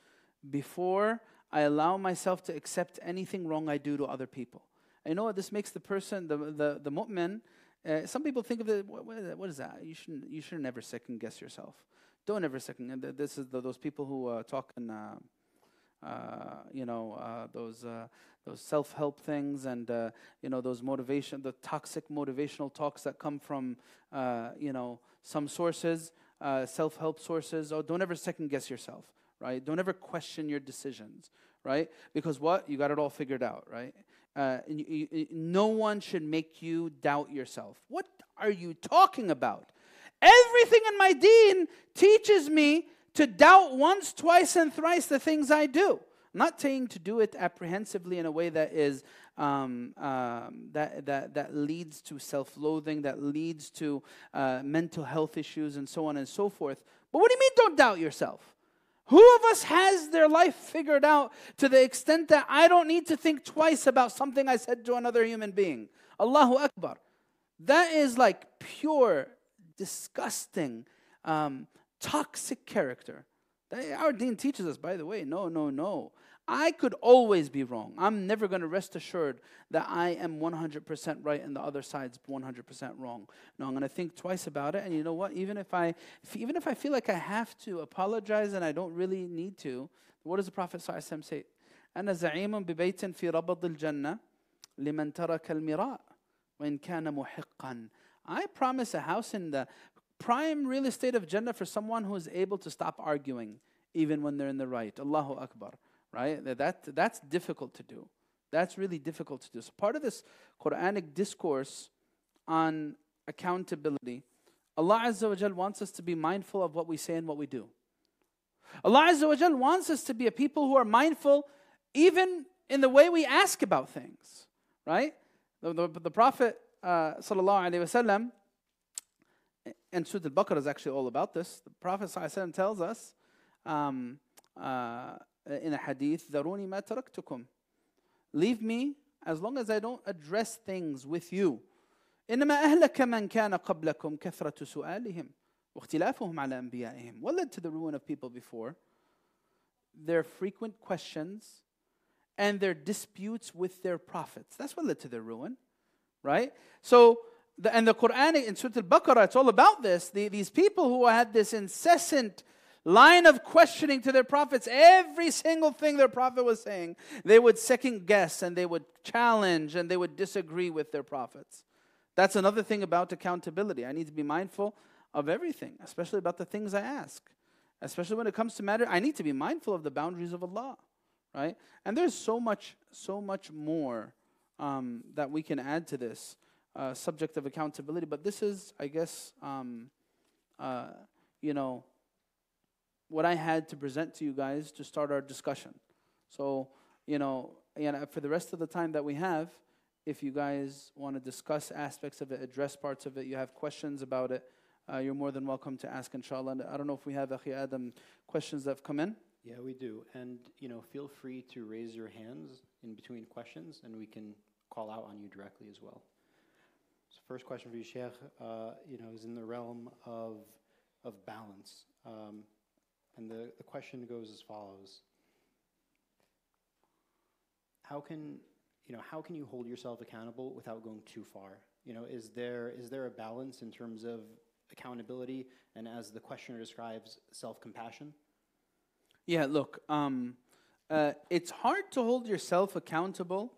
before I allow myself to accept anything wrong I do to other people. I know what this makes the person, the the the mu'min, uh, some people think of it, what, what is that? You shouldn't, you should never second guess yourself. Don't ever second. This is the, those people who uh, talk in, uh, uh you know, uh, those uh, those self-help things and you know those motivation, the toxic motivational talks that come from you know some sources, self-help sources. Oh, don't ever second guess yourself, right? Don't ever question your decisions, right? Because what you got it all figured out, right? Uh, you, you, no one should make you doubt yourself. What are you talking about? Everything in my deen teaches me to doubt once, twice, and thrice the things I do. I'm not saying to do it apprehensively in a way that is um, um, that, that, that leads to self-loathing, that leads to uh, mental health issues, and so on and so forth. But what do you mean, don't doubt yourself? Who of us has their life figured out to the extent that I don't need to think twice about something I said to another human being? Allahu Akbar. That is like pure, disgusting, um, toxic character. Our deen teaches us, by the way, no, no, no. I could always be wrong. I'm never going to rest assured that I am 100% right and the other side's 100% wrong. No, I'm going to think twice about it. And you know what? Even if I, if, even if I feel like I have to apologize and I don't really need to, what does the Prophet ﷺ say? أنا زعيم ببيت في ربض الجنة لمن ترك المراء وإن كان محقا. I promise a house in the prime real estate of Jannah for someone who is able to stop arguing even when they're in the right. Allahu Akbar right? That, that's difficult to do. That's really difficult to do. So, part of this Quranic discourse on accountability, Allah Azza wa Jal wants us to be mindful of what we say and what we do. Allah Azza wa Jal wants us to be a people who are mindful even in the way we ask about things, right? The, the, the Prophet uh, sallallahu alaihi wasallam, and Surah Al-Baqarah is actually all about this. The Prophet sallallahu tells us, um, uh, in a hadith, ذَرُونِ مَا تَرَكْتُكُمْ Leave me as long as I don't address things with you. إنما أهلك من كان قبلكم كثرة سؤالهم واختلافهم على أنبيائهم. What led to the ruin of people before? Their frequent questions and their disputes with their prophets. That's what led to their ruin, right? So, the, and the Quran in Surah Al-Baqarah, it's all about this. The, these people who had this incessant line of questioning to their prophets. Every single thing their prophet was saying, they would second guess and they would challenge and they would disagree with their prophets. That's another thing about accountability. I need to be mindful of everything, especially about the things I ask. Especially when it comes to matter, I need to be mindful of the boundaries of Allah, right? And there's so much, so much more um, that we can add to this uh, subject of accountability. But this is, I guess, um, uh, you know, what I had to present to you guys to start our discussion. So, you know, and for the rest of the time that we have, if you guys want to discuss aspects of it, address parts of it, you have questions about it, uh, you're more than welcome to ask, inshallah. And I don't know if we have, Akhi Adam, questions that have come in. Yeah, we do. And, you know, feel free to raise your hands in between questions, and we can call out on you directly as well. So first question for you, Sheikh, uh, you know, is in the realm of, of balance. Um, and the, the question goes as follows. How can, you know, how can you hold yourself accountable without going too far? You know, is there, is there a balance in terms of accountability and as the questioner describes, self-compassion? Yeah, look, um, uh, it's hard to hold yourself accountable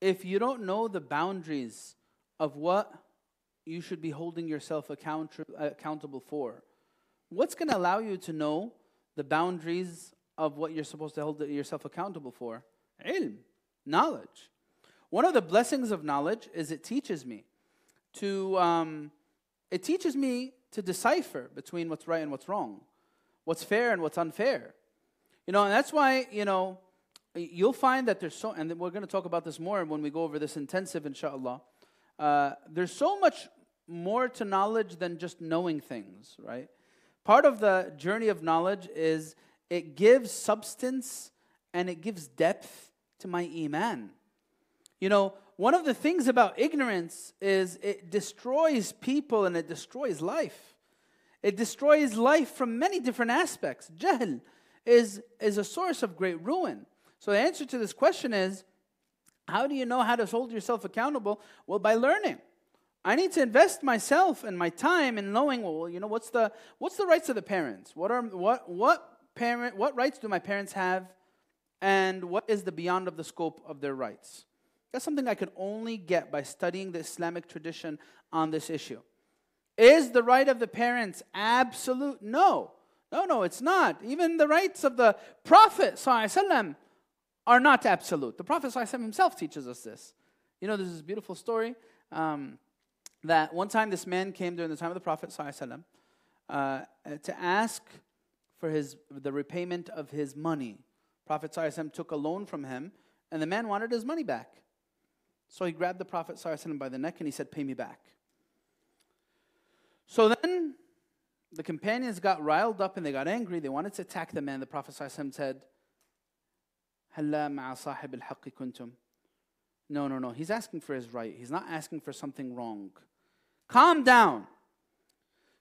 if you don't know the boundaries of what you should be holding yourself account- accountable for. What's going to allow you to know the boundaries of what you're supposed to hold yourself accountable for? Ilm, knowledge. One of the blessings of knowledge is it teaches me to, um, it teaches me to decipher between what's right and what's wrong, what's fair and what's unfair. You know, and that's why, you know, you'll find that there's so, and we're going to talk about this more when we go over this intensive, inshallah. Uh, there's so much more to knowledge than just knowing things, right? Part of the journey of knowledge is it gives substance and it gives depth to my iman. You know, one of the things about ignorance is it destroys people and it destroys life. It destroys life from many different aspects. Jahl is, is a source of great ruin. So the answer to this question is how do you know how to hold yourself accountable? Well, by learning. I need to invest myself and my time in knowing, well, you know, what's the what's the rights of the parents? What are what what parent what rights do my parents have? And what is the beyond of the scope of their rights? That's something I can only get by studying the Islamic tradition on this issue. Is the right of the parents absolute? No. No, no, it's not. Even the rights of the Prophet ﷺ are not absolute. The Prophet himself teaches us this. You know, there's this beautiful story. Um, that one time this man came during the time of the Prophet ﷺ, uh, to ask for his, the repayment of his money. Prophet ﷺ took a loan from him, and the man wanted his money back. So he grabbed the Prophet ﷺ by the neck and he said, Pay me back. So then the companions got riled up and they got angry. They wanted to attack the man. The Prophet ﷺ said, هلا مع صاحب الحق كنتم no, no, no. He's asking for his right. He's not asking for something wrong. Calm down.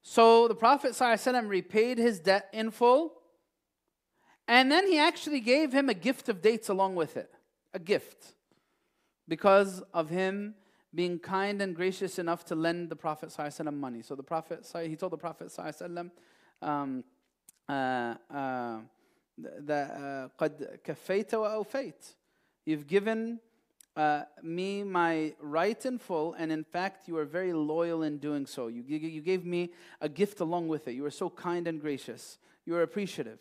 So the Prophet ﷺ repaid his debt in full. And then he actually gave him a gift of dates along with it. A gift. Because of him being kind and gracious enough to lend the Prophet ﷺ money. So the Prophet, he told the Prophet ﷺ, um, uh, uh, that قد كفيت وأوفيت. You've given uh, me my right in full, and in fact, you are very loyal in doing so. You, you gave me a gift along with it. You were so kind and gracious. You were appreciative.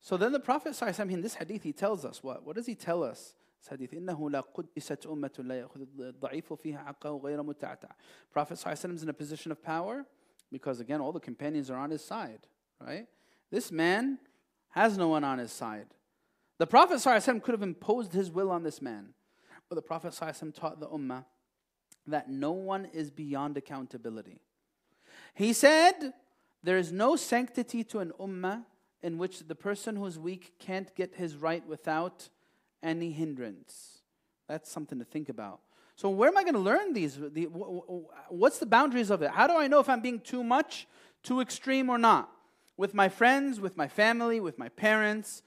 So then the Prophet, in this hadith, he tells us what? What does he tell us? This hadith, إنه لا قدست أمة لا يأخذ الضعيف فيها حقه غير متعتع. Prophet is in a position of power because again, all the companions are on his side, right? This man has no one on his side. The Prophet could have imposed his will on this man. the Prophet ﷺ taught the ummah that no one is beyond accountability. He said, There is no sanctity to an ummah in which the person who's weak can't get his right without any hindrance. That's something to think about. So where am I going to learn these? The, what's the boundaries of it? How do I know if I'm being too much, too extreme, or not? With my friends, with my family, with my parents,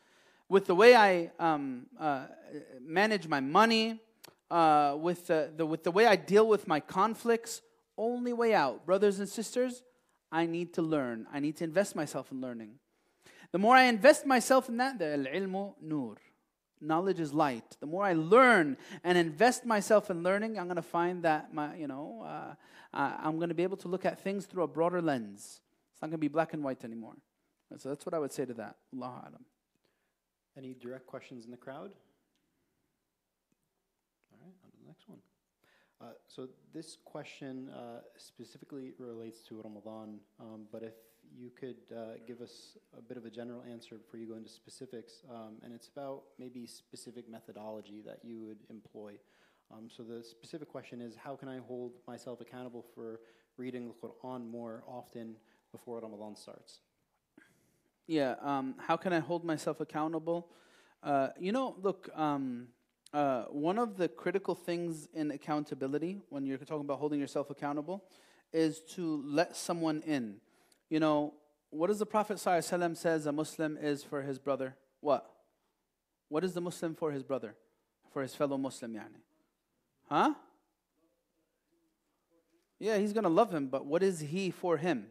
with the way I um, uh, manage my money, uh, with, the, the, with the way I deal with my conflicts. Only way out, brothers and sisters, I need to learn. I need to invest myself in learning. The more I invest myself in that, the ilmu nur. Knowledge is light. The more I learn and invest myself in learning, I'm going to find that my, you know, uh, I'm going to be able to look at things through a broader lens. It's not going to be black and white anymore. So that's what I would say to that. Allah alam. Any direct questions in the crowd? All right, on to the next one. Uh, so this question uh, specifically relates to Ramadan, um, but if you could uh, give us a bit of a general answer before you go into specifics, um, and it's about maybe specific methodology that you would employ. Um, so the specific question is, how can I hold myself accountable for reading the Quran more often before Ramadan starts? Yeah, um, how can I hold myself accountable? Uh, you know, look, um, uh, one of the critical things in accountability, when you're talking about holding yourself accountable, is to let someone in. You know, what does the Prophet ﷺ says a Muslim is for his brother? What? What is the Muslim for his brother? For his fellow Muslim, yani? Huh? Yeah, he's going to love him, but what is he for him?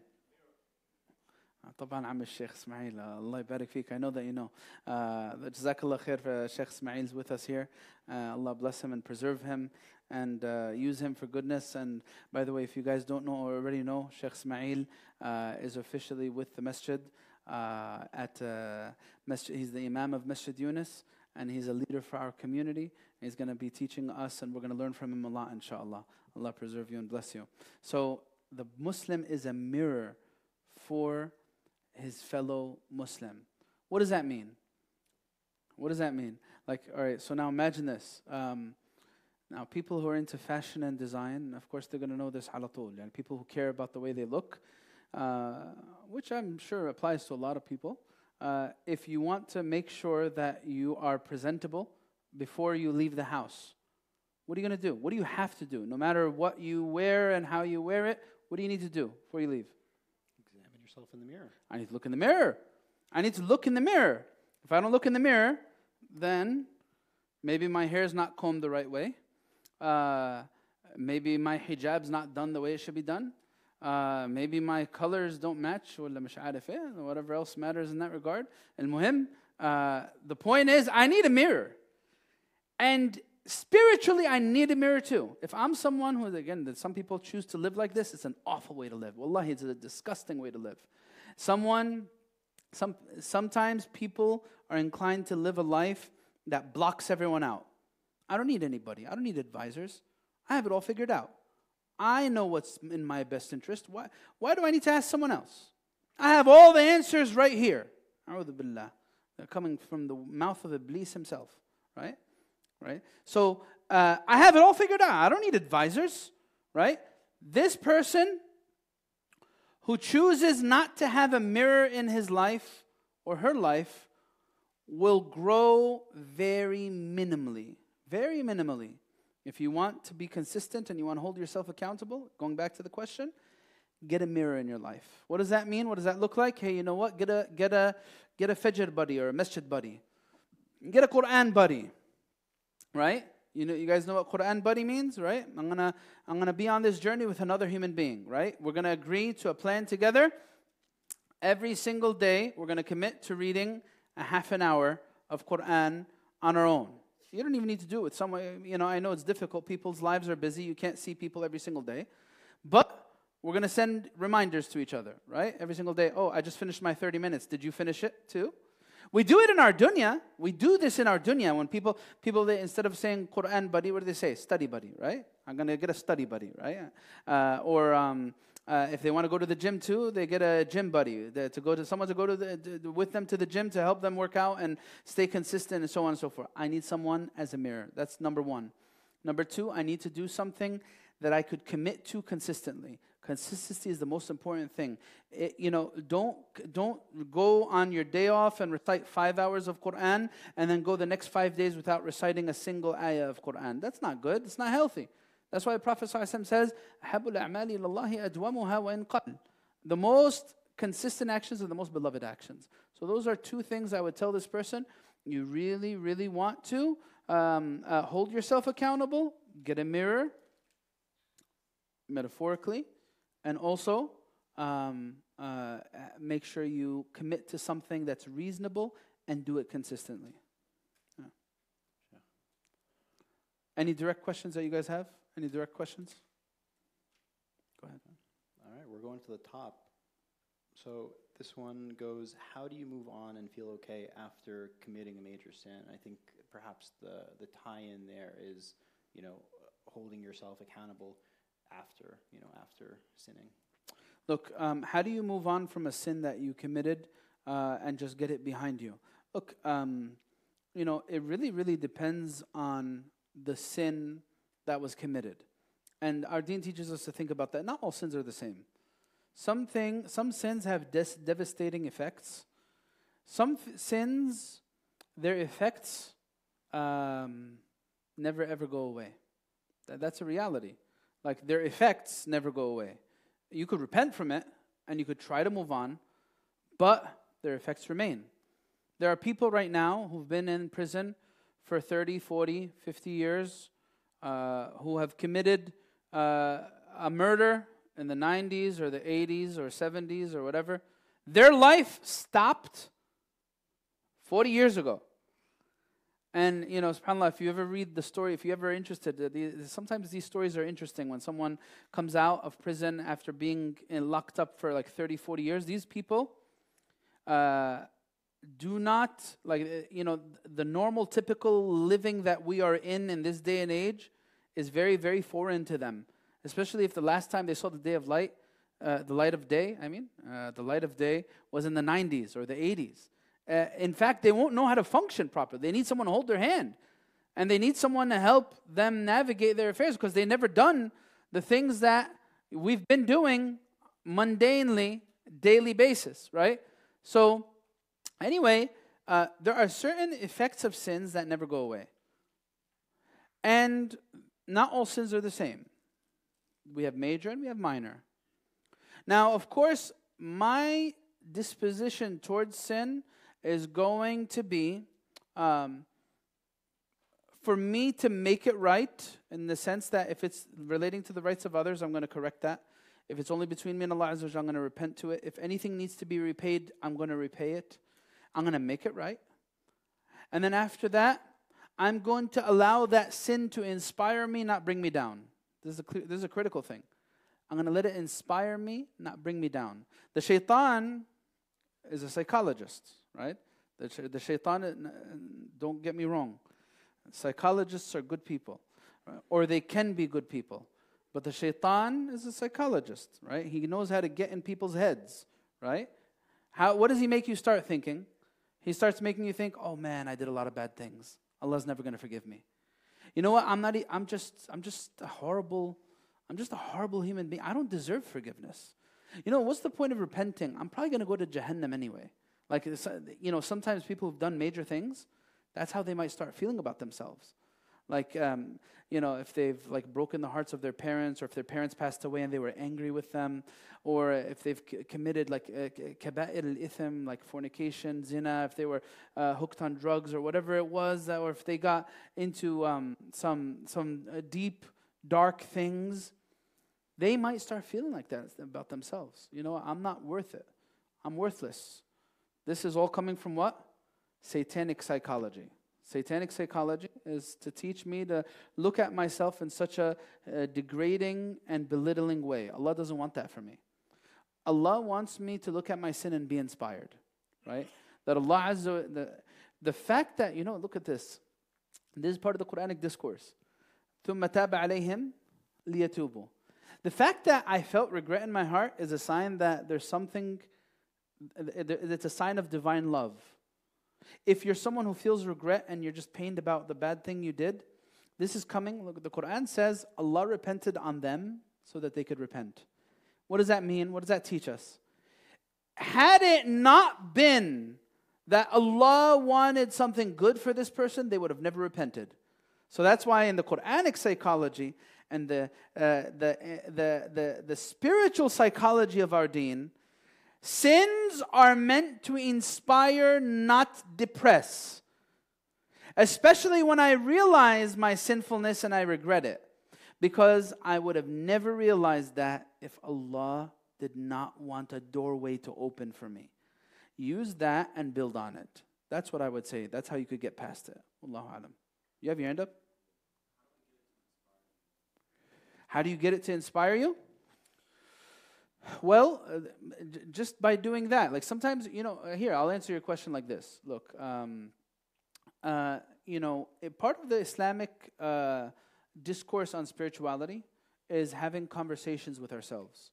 طبعا عم الشيخ اسماعيل الله يبارك فيك I know that you know uh, جزاك الله خير Sheikh Ismail's with us here uh, Allah bless him and preserve him and uh, use him for goodness and by the way if you guys don't know or already know Sheikh Ismail uh, is officially with the masjid uh, at uh, masjid, he's the imam of Masjid Yunus and he's a leader for our community he's going to be teaching us and we're going to learn from him a lot inshallah Allah preserve you and bless you so the Muslim is a mirror for his fellow Muslim. What does that mean? What does that mean? Like, all right, so now imagine this. Um, now, people who are into fashion and design, of course, they're going to know this halatul. And people who care about the way they look, uh, which I'm sure applies to a lot of people. Uh, if you want to make sure that you are presentable before you leave the house, what are you going to do? What do you have to do? No matter what you wear and how you wear it, what do you need to do before you leave? yourself in the mirror. I need to look in the mirror. I need to look in the mirror. If I don't look in the mirror, then maybe my hair is not combed the right way. Uh, maybe my hijab's not done the way it should be done. Uh, maybe my colors don't match, whatever else matters in that regard. And muhim, uh, the point is, I need a mirror. And spiritually, I need a mirror too. If I'm someone who, again, that some people choose to live like this, it's an awful way to live. Wallahi, it's a disgusting way to live. Someone, some, sometimes people are inclined to live a life that blocks everyone out. I don't need anybody. I don't need advisors. I have it all figured out. I know what's in my best interest. Why, why do I need to ask someone else? I have all the answers right here. They're coming from the mouth of Iblis himself, right? Right? So uh, I have it all figured out. I don't need advisors, right? This person who chooses not to have a mirror in his life or her life will grow very minimally. Very minimally. If you want to be consistent and you want to hold yourself accountable, going back to the question, get a mirror in your life. What does that mean? What does that look like? Hey, you know what? Get a get a get a fajr buddy or a masjid buddy. Get a Quran buddy right? You know, you guys know what Quran buddy means, right? I'm gonna, I'm gonna be on this journey with another human being, right? We're gonna agree to a plan together. Every single day, we're gonna commit to reading a half an hour of Quran on our own. You don't even need to do it with someone. You know, I know it's difficult. People's lives are busy. You can't see people every single day, but we're gonna send reminders to each other, right? Every single day. Oh, I just finished my 30 minutes. Did you finish it too? We do it in our dunya. We do this in our dunya. When people, people they, instead of saying Quran buddy, what do they say? Study buddy, right? I'm going to get a study buddy, right? Uh, or um, uh, if they want to go to the gym too, they get a gym buddy to go to someone to go to the, to, with them to the gym to help them work out and stay consistent and so on and so forth. I need someone as a mirror. That's number one. Number two, I need to do something that I could commit to consistently. Consistency is the most important thing. It, you know, don't don't go on your day off and recite five hours of Quran and then go the next five days without reciting a single ayah of Quran. That's not good. It's not healthy. That's why the Prophet says, The most consistent actions are the most beloved actions. So those are two things I would tell this person. You really, really want to um, uh, hold yourself accountable. Get a mirror, metaphorically, and also um, uh, make sure you commit to something that's reasonable and do it consistently. Any direct questions that you guys have? Any direct questions? Go ahead. All right, we're going to the top. So this one goes, how do you move on and feel okay after committing a major sin? I think perhaps the, the tie-in there is, you know, holding yourself accountable after, you know, after sinning. Look, um, how do you move on from a sin that you committed uh, and just get it behind you? Look, um, you know, it really, really depends on the sin that was committed. And our deen teaches us to think about that. Not all sins are the same. Some, thing, some sins have des- devastating effects. Some f- sins, their effects um, never ever go away. Th- that's a reality. Like their effects never go away. You could repent from it and you could try to move on, but their effects remain. There are people right now who've been in prison for 30, 40, 50 years uh, who have committed uh, a murder in the 90s or the 80s or 70s or whatever. Their life stopped 40 years ago. And, you know, subhanAllah, if you ever read the story, if you're ever interested, sometimes these stories are interesting when someone comes out of prison after being in, locked up for like 30, 40 years. These people uh, do not, like, uh, you know, the normal, typical living that we are in in this day and age is very, very foreign to them. Especially if the last time they saw the day of light, uh, the light of day, I mean, uh, the light of day was in the 90s or the 80s. Uh, in fact, they won't know how to function properly. They need someone to hold their hand. And they need someone to help them navigate their affairs because they've never done the things that we've been doing mundanely, daily basis, right? So, anyway, uh, there are certain effects of sins that never go away. And not all sins are the same. We have major and we have minor. Now, of course, my disposition towards sin is going to be um, for me to make it right in the sense that if it's relating to the rights of others, I'm going to correct that. If it's only between me and Allah, I'm going to repent to it. If anything needs to be repaid, I'm going to repay it. I'm going to make it right. And then after that, I'm going to allow that sin to inspire me, not bring me down. This is a, clear, this is a critical thing. I'm going to let it inspire me, not bring me down. The shaitan is a psychologist, right? The, the shaitan, uh, don't get me wrong, psychologists are good people, right? or they can be good people. But the shaitan is a psychologist, right? He knows how to get in people's heads, right? How, what does he make you start thinking? He starts making you think, oh man, I did a lot of bad things. Allah's never going to forgive me. You know what? I'm not. I'm just. I'm just a horrible. I'm just a horrible human being. I don't deserve forgiveness. You know what's the point of repenting? I'm probably going to go to Jahannam anyway. Like uh, you know, sometimes people who've done major things, that's how they might start feeling about themselves. Like um, you know, if they've like broken the hearts of their parents, or if their parents passed away and they were angry with them, or if they've c- committed like uh, al-ithim, like fornication, zina, if they were uh, hooked on drugs or whatever it was, or if they got into um, some some uh, deep dark things, they might start feeling like that about themselves. You know, I'm not worth it. I'm worthless. This is all coming from what? Satanic psychology. Satanic psychology is to teach me to look at myself in such a, a degrading and belittling way. Allah doesn't want that for me. Allah wants me to look at my sin and be inspired, right? That Allah Azza wa, the, the fact that, you know, look at this. This is part of the Quranic discourse. ثُمَّ تَابَ عَلَيْهِمْ لِيَتُوبُوا The fact that I felt regret in my heart is a sign that there's something, it's a sign of divine love. If you're someone who feels regret and you're just pained about the bad thing you did, this is coming. Look, the Quran says Allah repented on them so that they could repent. What does that mean? What does that teach us? Had it not been that Allah wanted something good for this person, they would have never repented. So that's why in the Quranic psychology and the, uh, the, uh, the, the, the spiritual psychology of our deen, sins are meant to inspire, not depress. Especially when I realize my sinfulness and I regret it. Because I would have never realized that if Allah did not want a doorway to open for me. Use that and build on it. That's what I would say. That's how you could get past it. Allahu alam. You have your hand up? How do you get it to inspire you? Well, uh, just by doing that. Like sometimes, you know, uh, here, I'll answer your question like this. Look, um, uh, you know, part of the Islamic uh, discourse on spirituality is having conversations with ourselves,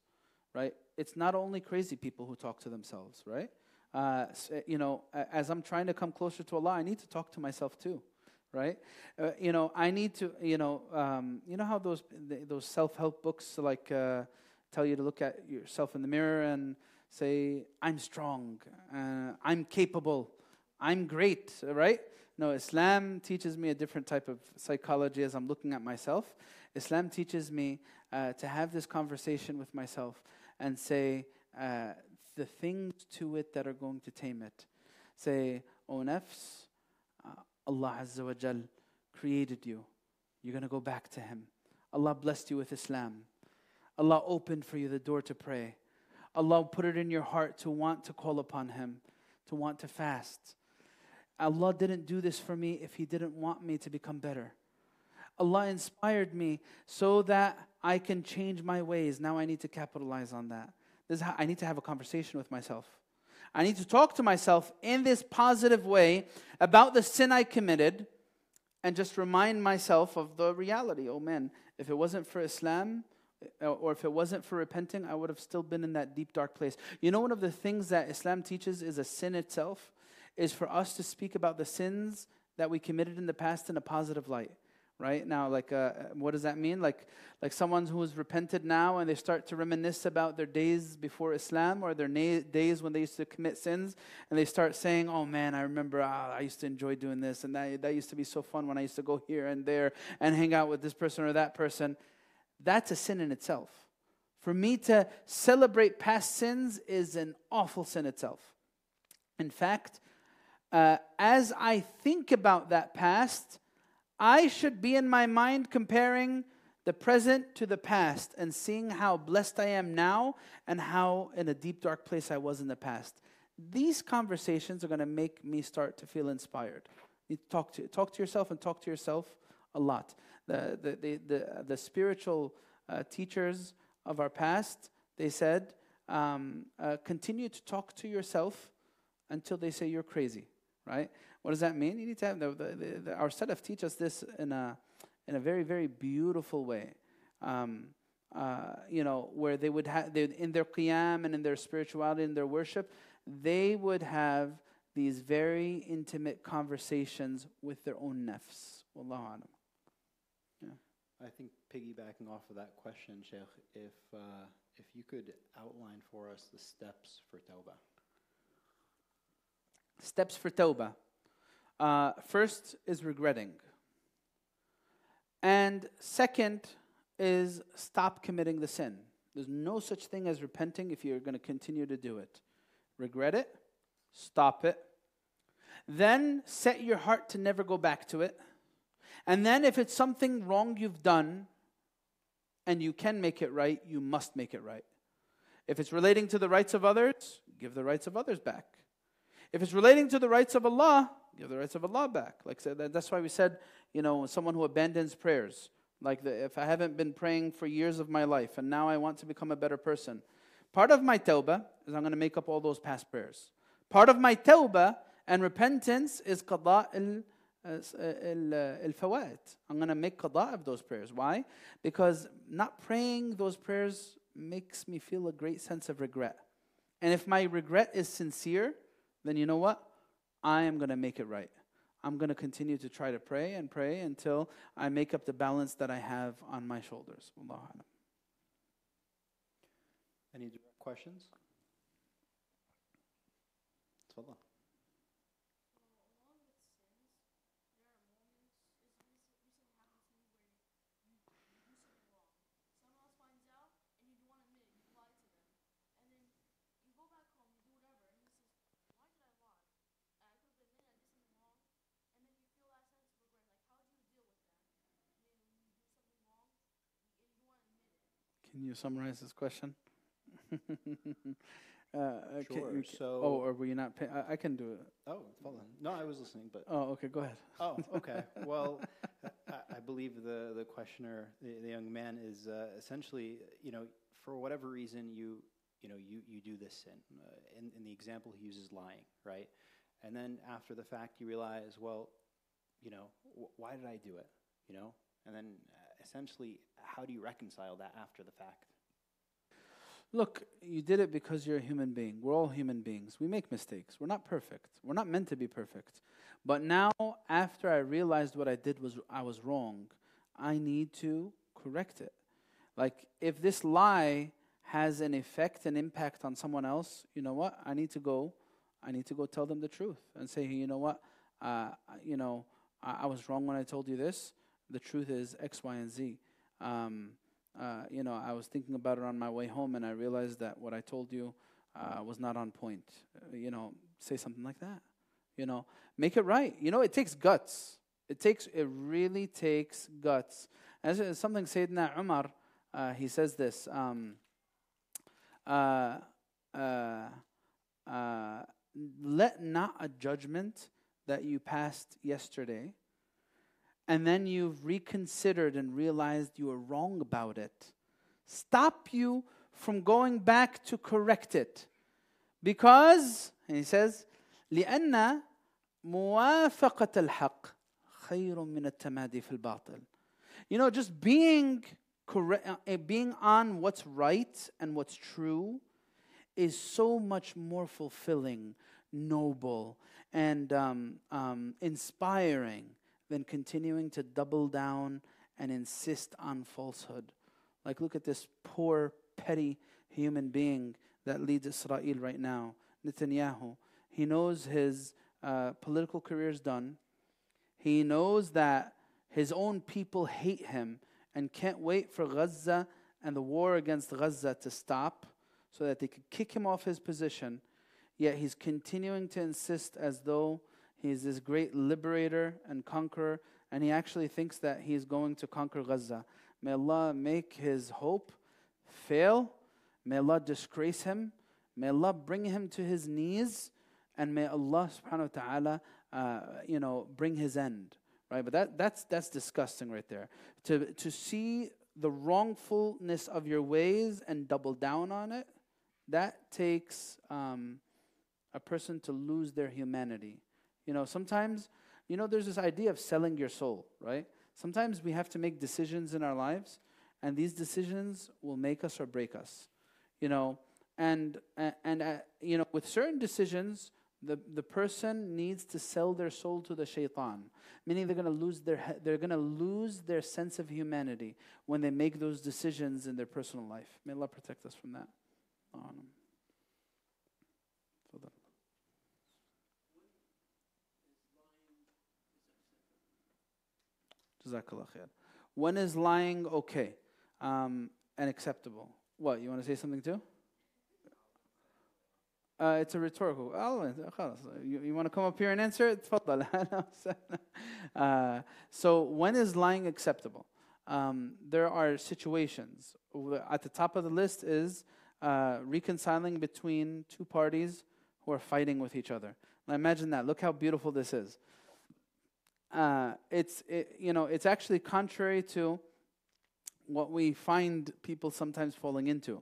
right? It's not only crazy people who talk to themselves, right? Uh, you know, as I'm trying to come closer to Allah, I need to talk to myself too, right? Uh, you know, I need to, you know, um, you know how those those self-help books like uh, tell you to look at yourself in the mirror and say, "I'm strong, uh, I'm capable, I'm great," right? No, Islam teaches me a different type of psychology as I'm looking at myself. Islam teaches me uh, to have this conversation with myself and say uh, the things to it that are going to tame it. Say, O nafs, uh, Allah Azza wa Jal created you. You're going to go back to Him. Allah blessed you with Islam. Allah opened for you the door to pray. Allah put it in your heart to want to call upon Him, to want to fast Allah didn't do this for me if He didn't want me to become better. Allah inspired me so that I can change my ways. Now I need to capitalize on that. This is how I need to have a conversation with myself. I need to talk to myself in this positive way about the sin I committed and just remind myself of the reality. Oh man, if it wasn't for Islam, or if it wasn't for repenting, I would have still been in that deep, dark place. You know, one of the things that Islam teaches is a sin itself is for us to speak about the sins that we committed in the past in a positive light right? Now like uh, what does that mean? Like like someone who has repented now and they start to reminisce about their days before islam or their na- days when they used to commit sins and they start saying oh man i remember ah, i used to enjoy doing this and that, that used to be so fun when i used to go here and there and hang out with this person or that person that's a sin in itself for me to celebrate past sins is an awful sin itself in fact uh, as I think about that past, I should be in my mind comparing the present to the past and seeing how blessed I am now and how in a deep, dark place I was in the past. These conversations are going to make me start to feel inspired. You talk to, talk to yourself and talk to yourself a lot. The, the, the, the, the spiritual uh, teachers of our past, they said, um, uh, continue to talk to yourself until they say you're crazy right? What does that mean? You need to have the, the, the, our Salaf teach us this in a in a very very beautiful way. Um, uh, you know, where they would have in their qiyam and in their spirituality and their worship, they would have these very intimate conversations with their own nafs. Wallahu alam. I think piggybacking off of that question, Sheikh, if uh, if you could outline for us the steps for tawbah. Steps for tawbah. Uh, first is regretting. And second is stop committing the sin. There's no such thing as repenting if you're going to continue to do it. Regret it, stop it. Then set your heart to never go back to it. And then, if it's something wrong you've done and you can make it right, you must make it right. If it's relating to the rights of others, give the rights of others back. If it's relating to the rights of Allah, give the rights of Allah back. Like that's why we said, you know, someone who abandons prayers. Like the, if I haven't been praying for years of my life and now I want to become a better person, part of my tawbah is I'm going to make up all those past prayers. Part of my tawbah and repentance is qada al الفوائت. Uh, uh, I'm going to make qada of those prayers. Why? Because not praying those prayers makes me feel a great sense of regret. And if my regret is sincere, then you know what? I am going to make it right. I'm going to continue to try to pray and pray until I make up the balance that I have on my shoulders. Any questions? Can you summarize this question? [laughs] uh, uh, can Sure. you- So, oh, or were you not? Pay- I, I can do it. oh, tfadal. No, I was listening, but Oh, okay. Go ahead. oh, [laughs] okay. Well, I, I believe the the questioner, the, the young man, is uh, essentially, you know, for whatever reason, you you know, you you do this sin. Uh, in in the example, he uses lying, right? And then after the fact, you realize, well, you know, wh- why did I do it? You know, and then uh, essentially, how do you reconcile that after the fact? Look, you did it because you're a human being. We're all human beings. We make mistakes. We're not perfect. We're not meant to be perfect. But now, after I realized what I did was I was wrong, I need to correct it. Like if this lie has an effect an impact on someone else, you know what? I need to go. I need to go tell them the truth and say, hey, you know what? Uh, you know, I, I was wrong when I told you this. The truth is X, Y, and Z. Um, uh, you know, I was thinking about it on my way home, and I realized that what I told you uh, was not on point. Uh, you know, say something like that. You know, make it right. You know, it takes guts. It takes. It really takes guts. As something Sayyidina Umar, uh, he says this. Um, uh, uh, let not a judgment that you passed yesterday and then you've reconsidered and realized you were wrong about it, stop you from going back to correct it. Because, and he says, لأن موافقة الحق خير من التمادي في الباطل. You know, just being correct, uh, being on what's right and what's true is so much more fulfilling, noble, and um, um, inspiring than continuing to double down and insist on falsehood. Like, look at this poor, petty human being that leads Israel right now, Netanyahu. He knows his uh, political career is done. He knows that his own people hate him and can't wait for Gaza and the war against Gaza to stop so that they could kick him off his position. Yet he's continuing to insist as though he's this great liberator and conqueror, and he actually thinks that he's going to conquer Gaza. May Allah make his hope fail. May Allah disgrace him. May Allah bring him to his knees, and may Allah subhanahu wa ta'ala, uh, you know, bring his end. Right? But that, that's, that's disgusting right there. To, to see the wrongfulness of your ways and double down on it, that takes um, a person to lose their humanity. You know, sometimes, you know, there's this idea of selling your soul, right? Sometimes we have to make decisions in our lives, and these decisions will make us or break us. You know, and and, uh, you know, with certain decisions, the, the person needs to sell their soul to the shaitan, meaning they're going to lose their they're going to lose their sense of humanity when they make those decisions in their personal life. May Allah protect us from that. Um, Jazakallah khair. When is lying okay um, and acceptable? What, you want to say something too? Uh, it's a rhetorical. You, you want to come up here and answer it? [laughs] uh, so, when is lying acceptable? Um, there are situations. At the top of the list is uh, reconciling between two parties who are fighting with each other. Now, imagine that. Look how beautiful this is. Uh, it's it, you know it's actually contrary to what we find people sometimes falling into.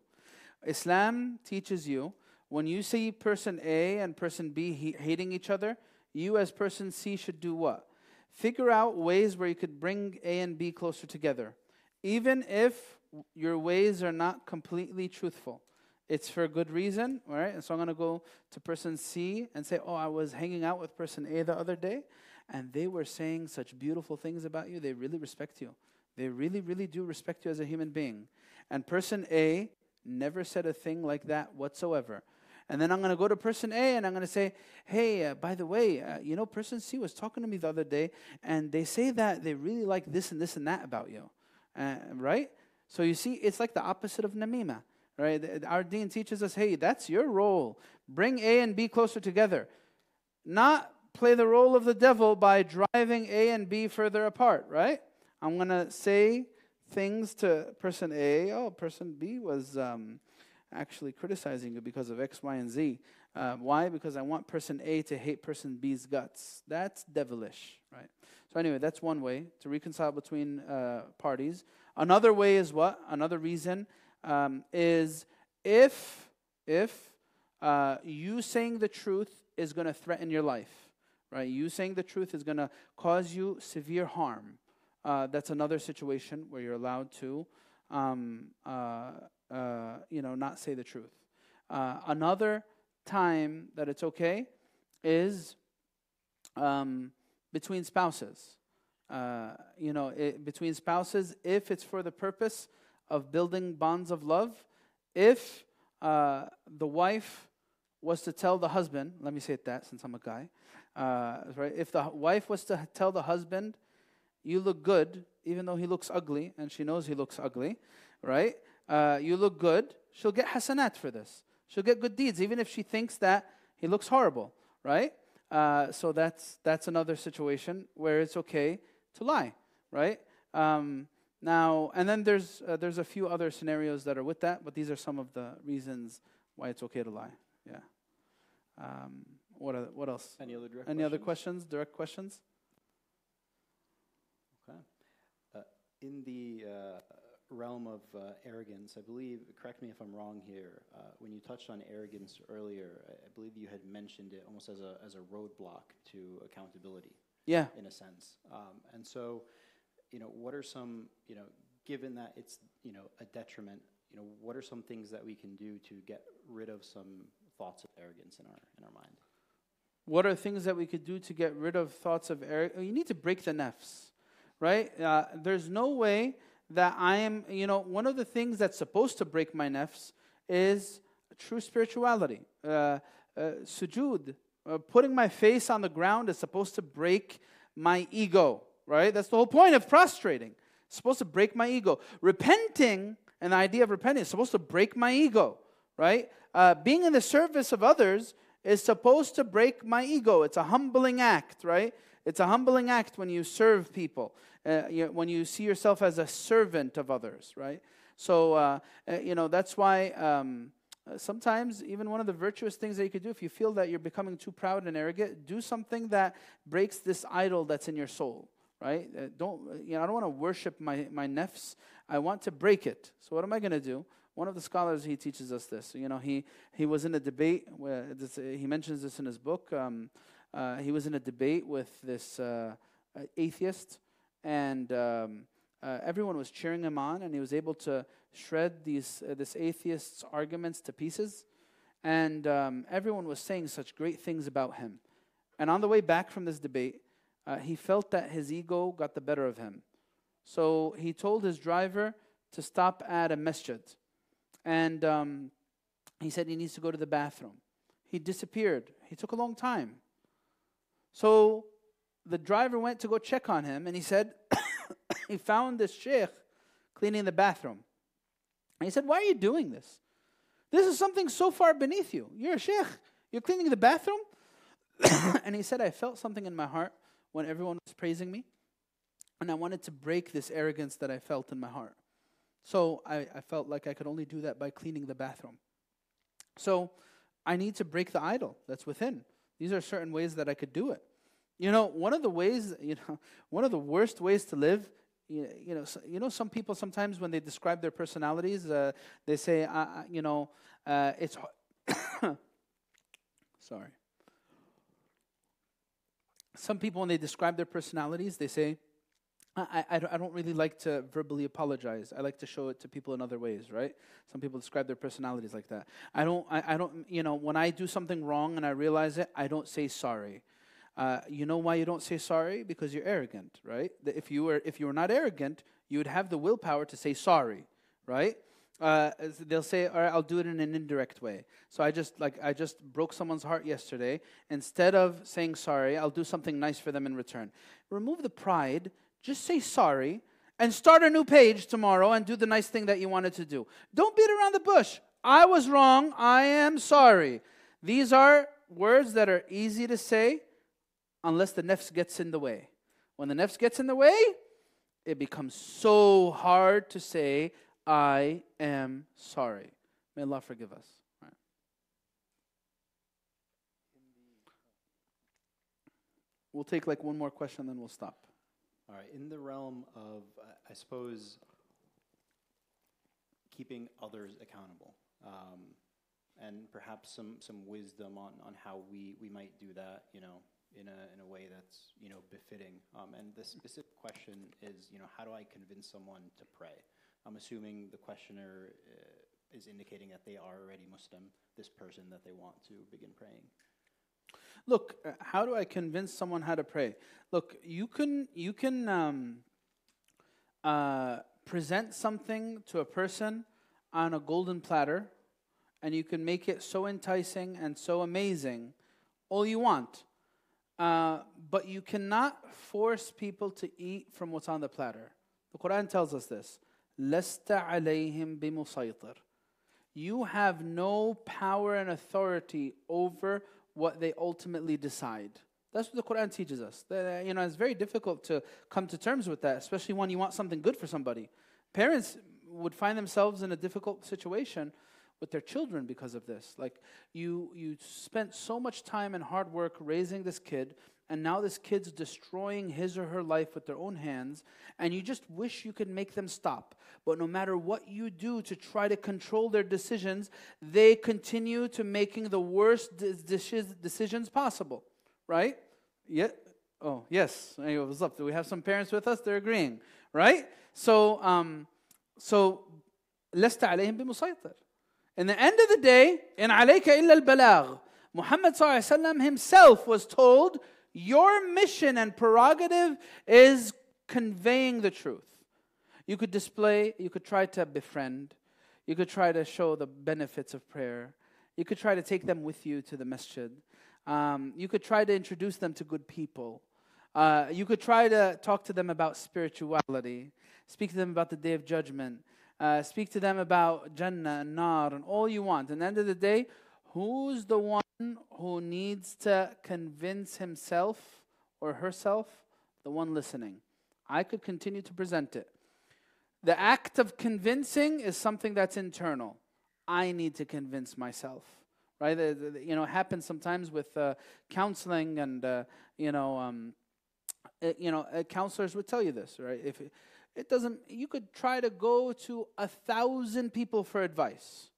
Islam teaches you when you see person A and person B he- hating each other, you as person C should do what? Figure out ways where you could bring A and B closer together, even if your ways are not completely truthful. It's for a good reason, all right? And so I'm going to go to person C and say, Oh, I was hanging out with person A the other day, and they were saying such beautiful things about you. They really respect you. They really, really do respect you as a human being. And person A never said a thing like that whatsoever. And then I'm going to go to person A and I'm going to say, hey, uh, by the way, uh, you know, person C was talking to me the other day and they say that they really like this and this and that about you. Uh, right? So you see, it's like the opposite of namima. Right? Our dean teaches us, hey, that's your role. Bring A and B closer together. Not play the role of the devil by driving A and B further apart, right? I'm going to say things to person A. Oh, person B was um, actually criticizing you because of X, Y, and Z. Uh, why? Because I want person A to hate person B's guts. That's devilish, right? So, anyway, that's one way to reconcile between uh, parties. Another way is what? Another reason um, is if, if uh, you saying the truth is going to threaten your life, right? You saying the truth is going to cause you severe harm. Uh, that's another situation where you're allowed to, um, uh, uh, you know, not say the truth. Uh, another time that it's okay is um, between spouses. Uh, you know, it, between spouses, if it's for the purpose of building bonds of love, if uh, the wife was to tell the husband, let me say it that since I'm a guy, right? If the wife was to tell the husband, you look good, even though he looks ugly, and she knows he looks ugly, right? Uh, you look good. She'll get hasanat for this. She'll get good deeds, even if she thinks that he looks horrible, right? Uh, so that's that's another situation where it's okay to lie, right? Um, now, and then there's uh, there's a few other scenarios that are with that, but these are some of the reasons why it's okay to lie. Yeah. Um, what are, what else? Any other direct Any questions? other questions? Direct questions? Okay. in the uh, realm of uh, arrogance, I believe, correct me if I'm wrong here, uh, when you touched on arrogance earlier, I, I, believe you had mentioned it almost as a, as a roadblock to accountability. Yeah. In a sense. Um, and so, you know, what are some, you know, given that it's, you know, a detriment, you know, what are some things that we can do to get rid of some thoughts of arrogance in our, in our mind? What are things that we could do to get rid of thoughts of arrogance? You need to break the nafs right? Uh, there's no way that I am, you know, one of the things that's supposed to break my nafs is true spirituality. Uh, uh, sujood, uh, putting my face on the ground is supposed to break my ego, right? That's the whole point of prostrating. It's supposed to break my ego. Repenting, and the idea of repenting is supposed to break my ego, right? Uh, being in the service of others is supposed to break my ego. It's a humbling act, right? It's a humbling act when you serve people, uh, you, when you see yourself as a servant of others, right? So, uh, uh, you know, that's why um, uh, sometimes even one of the virtuous things that you could do, if you feel that you're becoming too proud and arrogant, do something that breaks this idol that's in your soul, right? Uh, don't, you know, I don't want to worship my, my nefs. I want to break it. So, what am I going to do? One of the scholars, he teaches us this. You know, he, he was in a debate, where this, he mentions this in his book. Um, uh, he was in a debate with this uh, atheist, and um, uh, everyone was cheering him on, and he was able to shred these uh, this atheist's arguments to pieces, and um, everyone was saying such great things about him. And on the way back from this debate, uh, he felt that his ego got the better of him, so he told his driver to stop at a masjid, and um, he said he needs to go to the bathroom. He disappeared. He took a long time. So the driver went to go check on him, and he said [coughs] he found this sheikh cleaning the bathroom. And he said, Why are you doing this? This is something so far beneath you. You're a sheikh. You're cleaning the bathroom? [coughs] and he said, I felt something in my heart when everyone was praising me, and I wanted to break this arrogance that I felt in my heart. So I, I felt like I could only do that by cleaning the bathroom. So I need to break the idol that's within. These are certain ways that I could do it. You know, one of the ways, [laughs] you know, one of the worst ways to live, you, know, you know, some people sometimes when they describe their personalities, uh, they say, uh you know, uh, it's. [coughs] Sorry. Some people, when they describe their personalities, they say, I, I, I don't really like to verbally apologize. I like to show it to people in other ways, right? Some people describe their personalities like that. I don't, I, I don't, you know, when I do something wrong and I realize it, I don't say sorry. Uh, you know why you don't say sorry? Because you're arrogant, right? If you were, if you were not arrogant, you would have the willpower to say sorry, right? Uh, they'll say, "All right, I'll do it in an indirect way." So I just like I just broke someone's heart yesterday. Instead of saying sorry, I'll do something nice for them in return. Remove the pride. Just say sorry and start a new page tomorrow and do the nice thing that you wanted to do. Don't beat around the bush. I was wrong. I am sorry. These are words that are easy to say unless the nafs gets in the way. When the nafs gets in the way, it becomes so hard to say, I am sorry. May Allah forgive us. We'll take like one more question, then we'll stop. All right. In the realm of, uh, I suppose, keeping others accountable, um, and perhaps some, some wisdom on, on how we, we might do that, you know, in a, in a way that's, you know, befitting. Um, and the specific question is, you know, how do I convince someone to pray? I'm assuming the questioner uh, is indicating that they are already Muslim, this person that they want to begin praying. Look, uh, how do I convince someone how to pray? Look, you can you can um, uh, present something to a person on a golden platter, and you can make it so enticing and so amazing, all you want. Uh, but you cannot force people to eat from what's on the platter. The Quran tells us this. لست عليهم بمسيطر. You have no power and authority over what they ultimately decide. That's what the Quran teaches us. That, you know, it's very difficult to come to terms with that, especially when you want something good for somebody. Parents would find themselves in a difficult situation with their children because of this. Like you you spent so much time and hard work raising this kid and now this kid's destroying his or her life with their own hands and you just wish you could make them stop. But no matter what you do to try to control their decisions, they continue to making the worst decisions possible, right? Yeah. Oh, yes. What's up? Do we have some parents with us? They're agreeing, right? So um so لست عليهم بمسيطر in the end of the day, in عليك إلا البلاغ, Muhammad وسلم himself was told, your mission and prerogative is conveying the truth. You could display, you could try to befriend, you could try to show the benefits of prayer, you could try to take them with you to the masjid, um, you could try to introduce them to good people. Uh, you could try to talk to them about spirituality, speak to them about the day of judgment. Uh, speak to them about Jannah and Nar and all you want. And at the end of the day, who's the one who needs to convince himself or herself? The one listening. I could continue to present it. The act of convincing is something that's internal. I need to convince myself, right? You know, it happens sometimes with uh, counseling, and uh, you know, um, uh, you know, uh, counselors would tell you this, right? If it doesn't, you could try to go to a thousand people for advice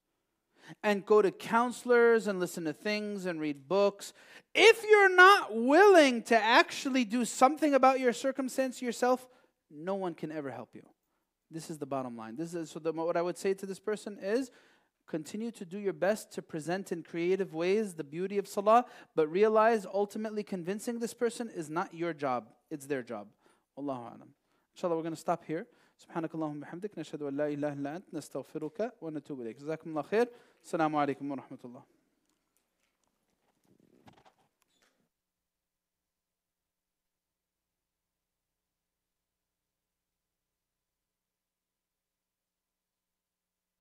and go to counselors and listen to things and read books. If you're not willing to actually do something about your circumstance yourself, no one can ever help you. This is the bottom line. This is so. The, what I would say to this person is, continue to do your best to present in creative ways the beauty of salah, but realize ultimately convincing this person is not your job; it's their job. Allahu. Inshallah, we're going to stop here. سبحانك اللهم وبحمدك نشهد أن لا إله إلا أنت نستغفرك ونتوب إليك. جزاكم الله خير. السلام عليكم ورحمة الله.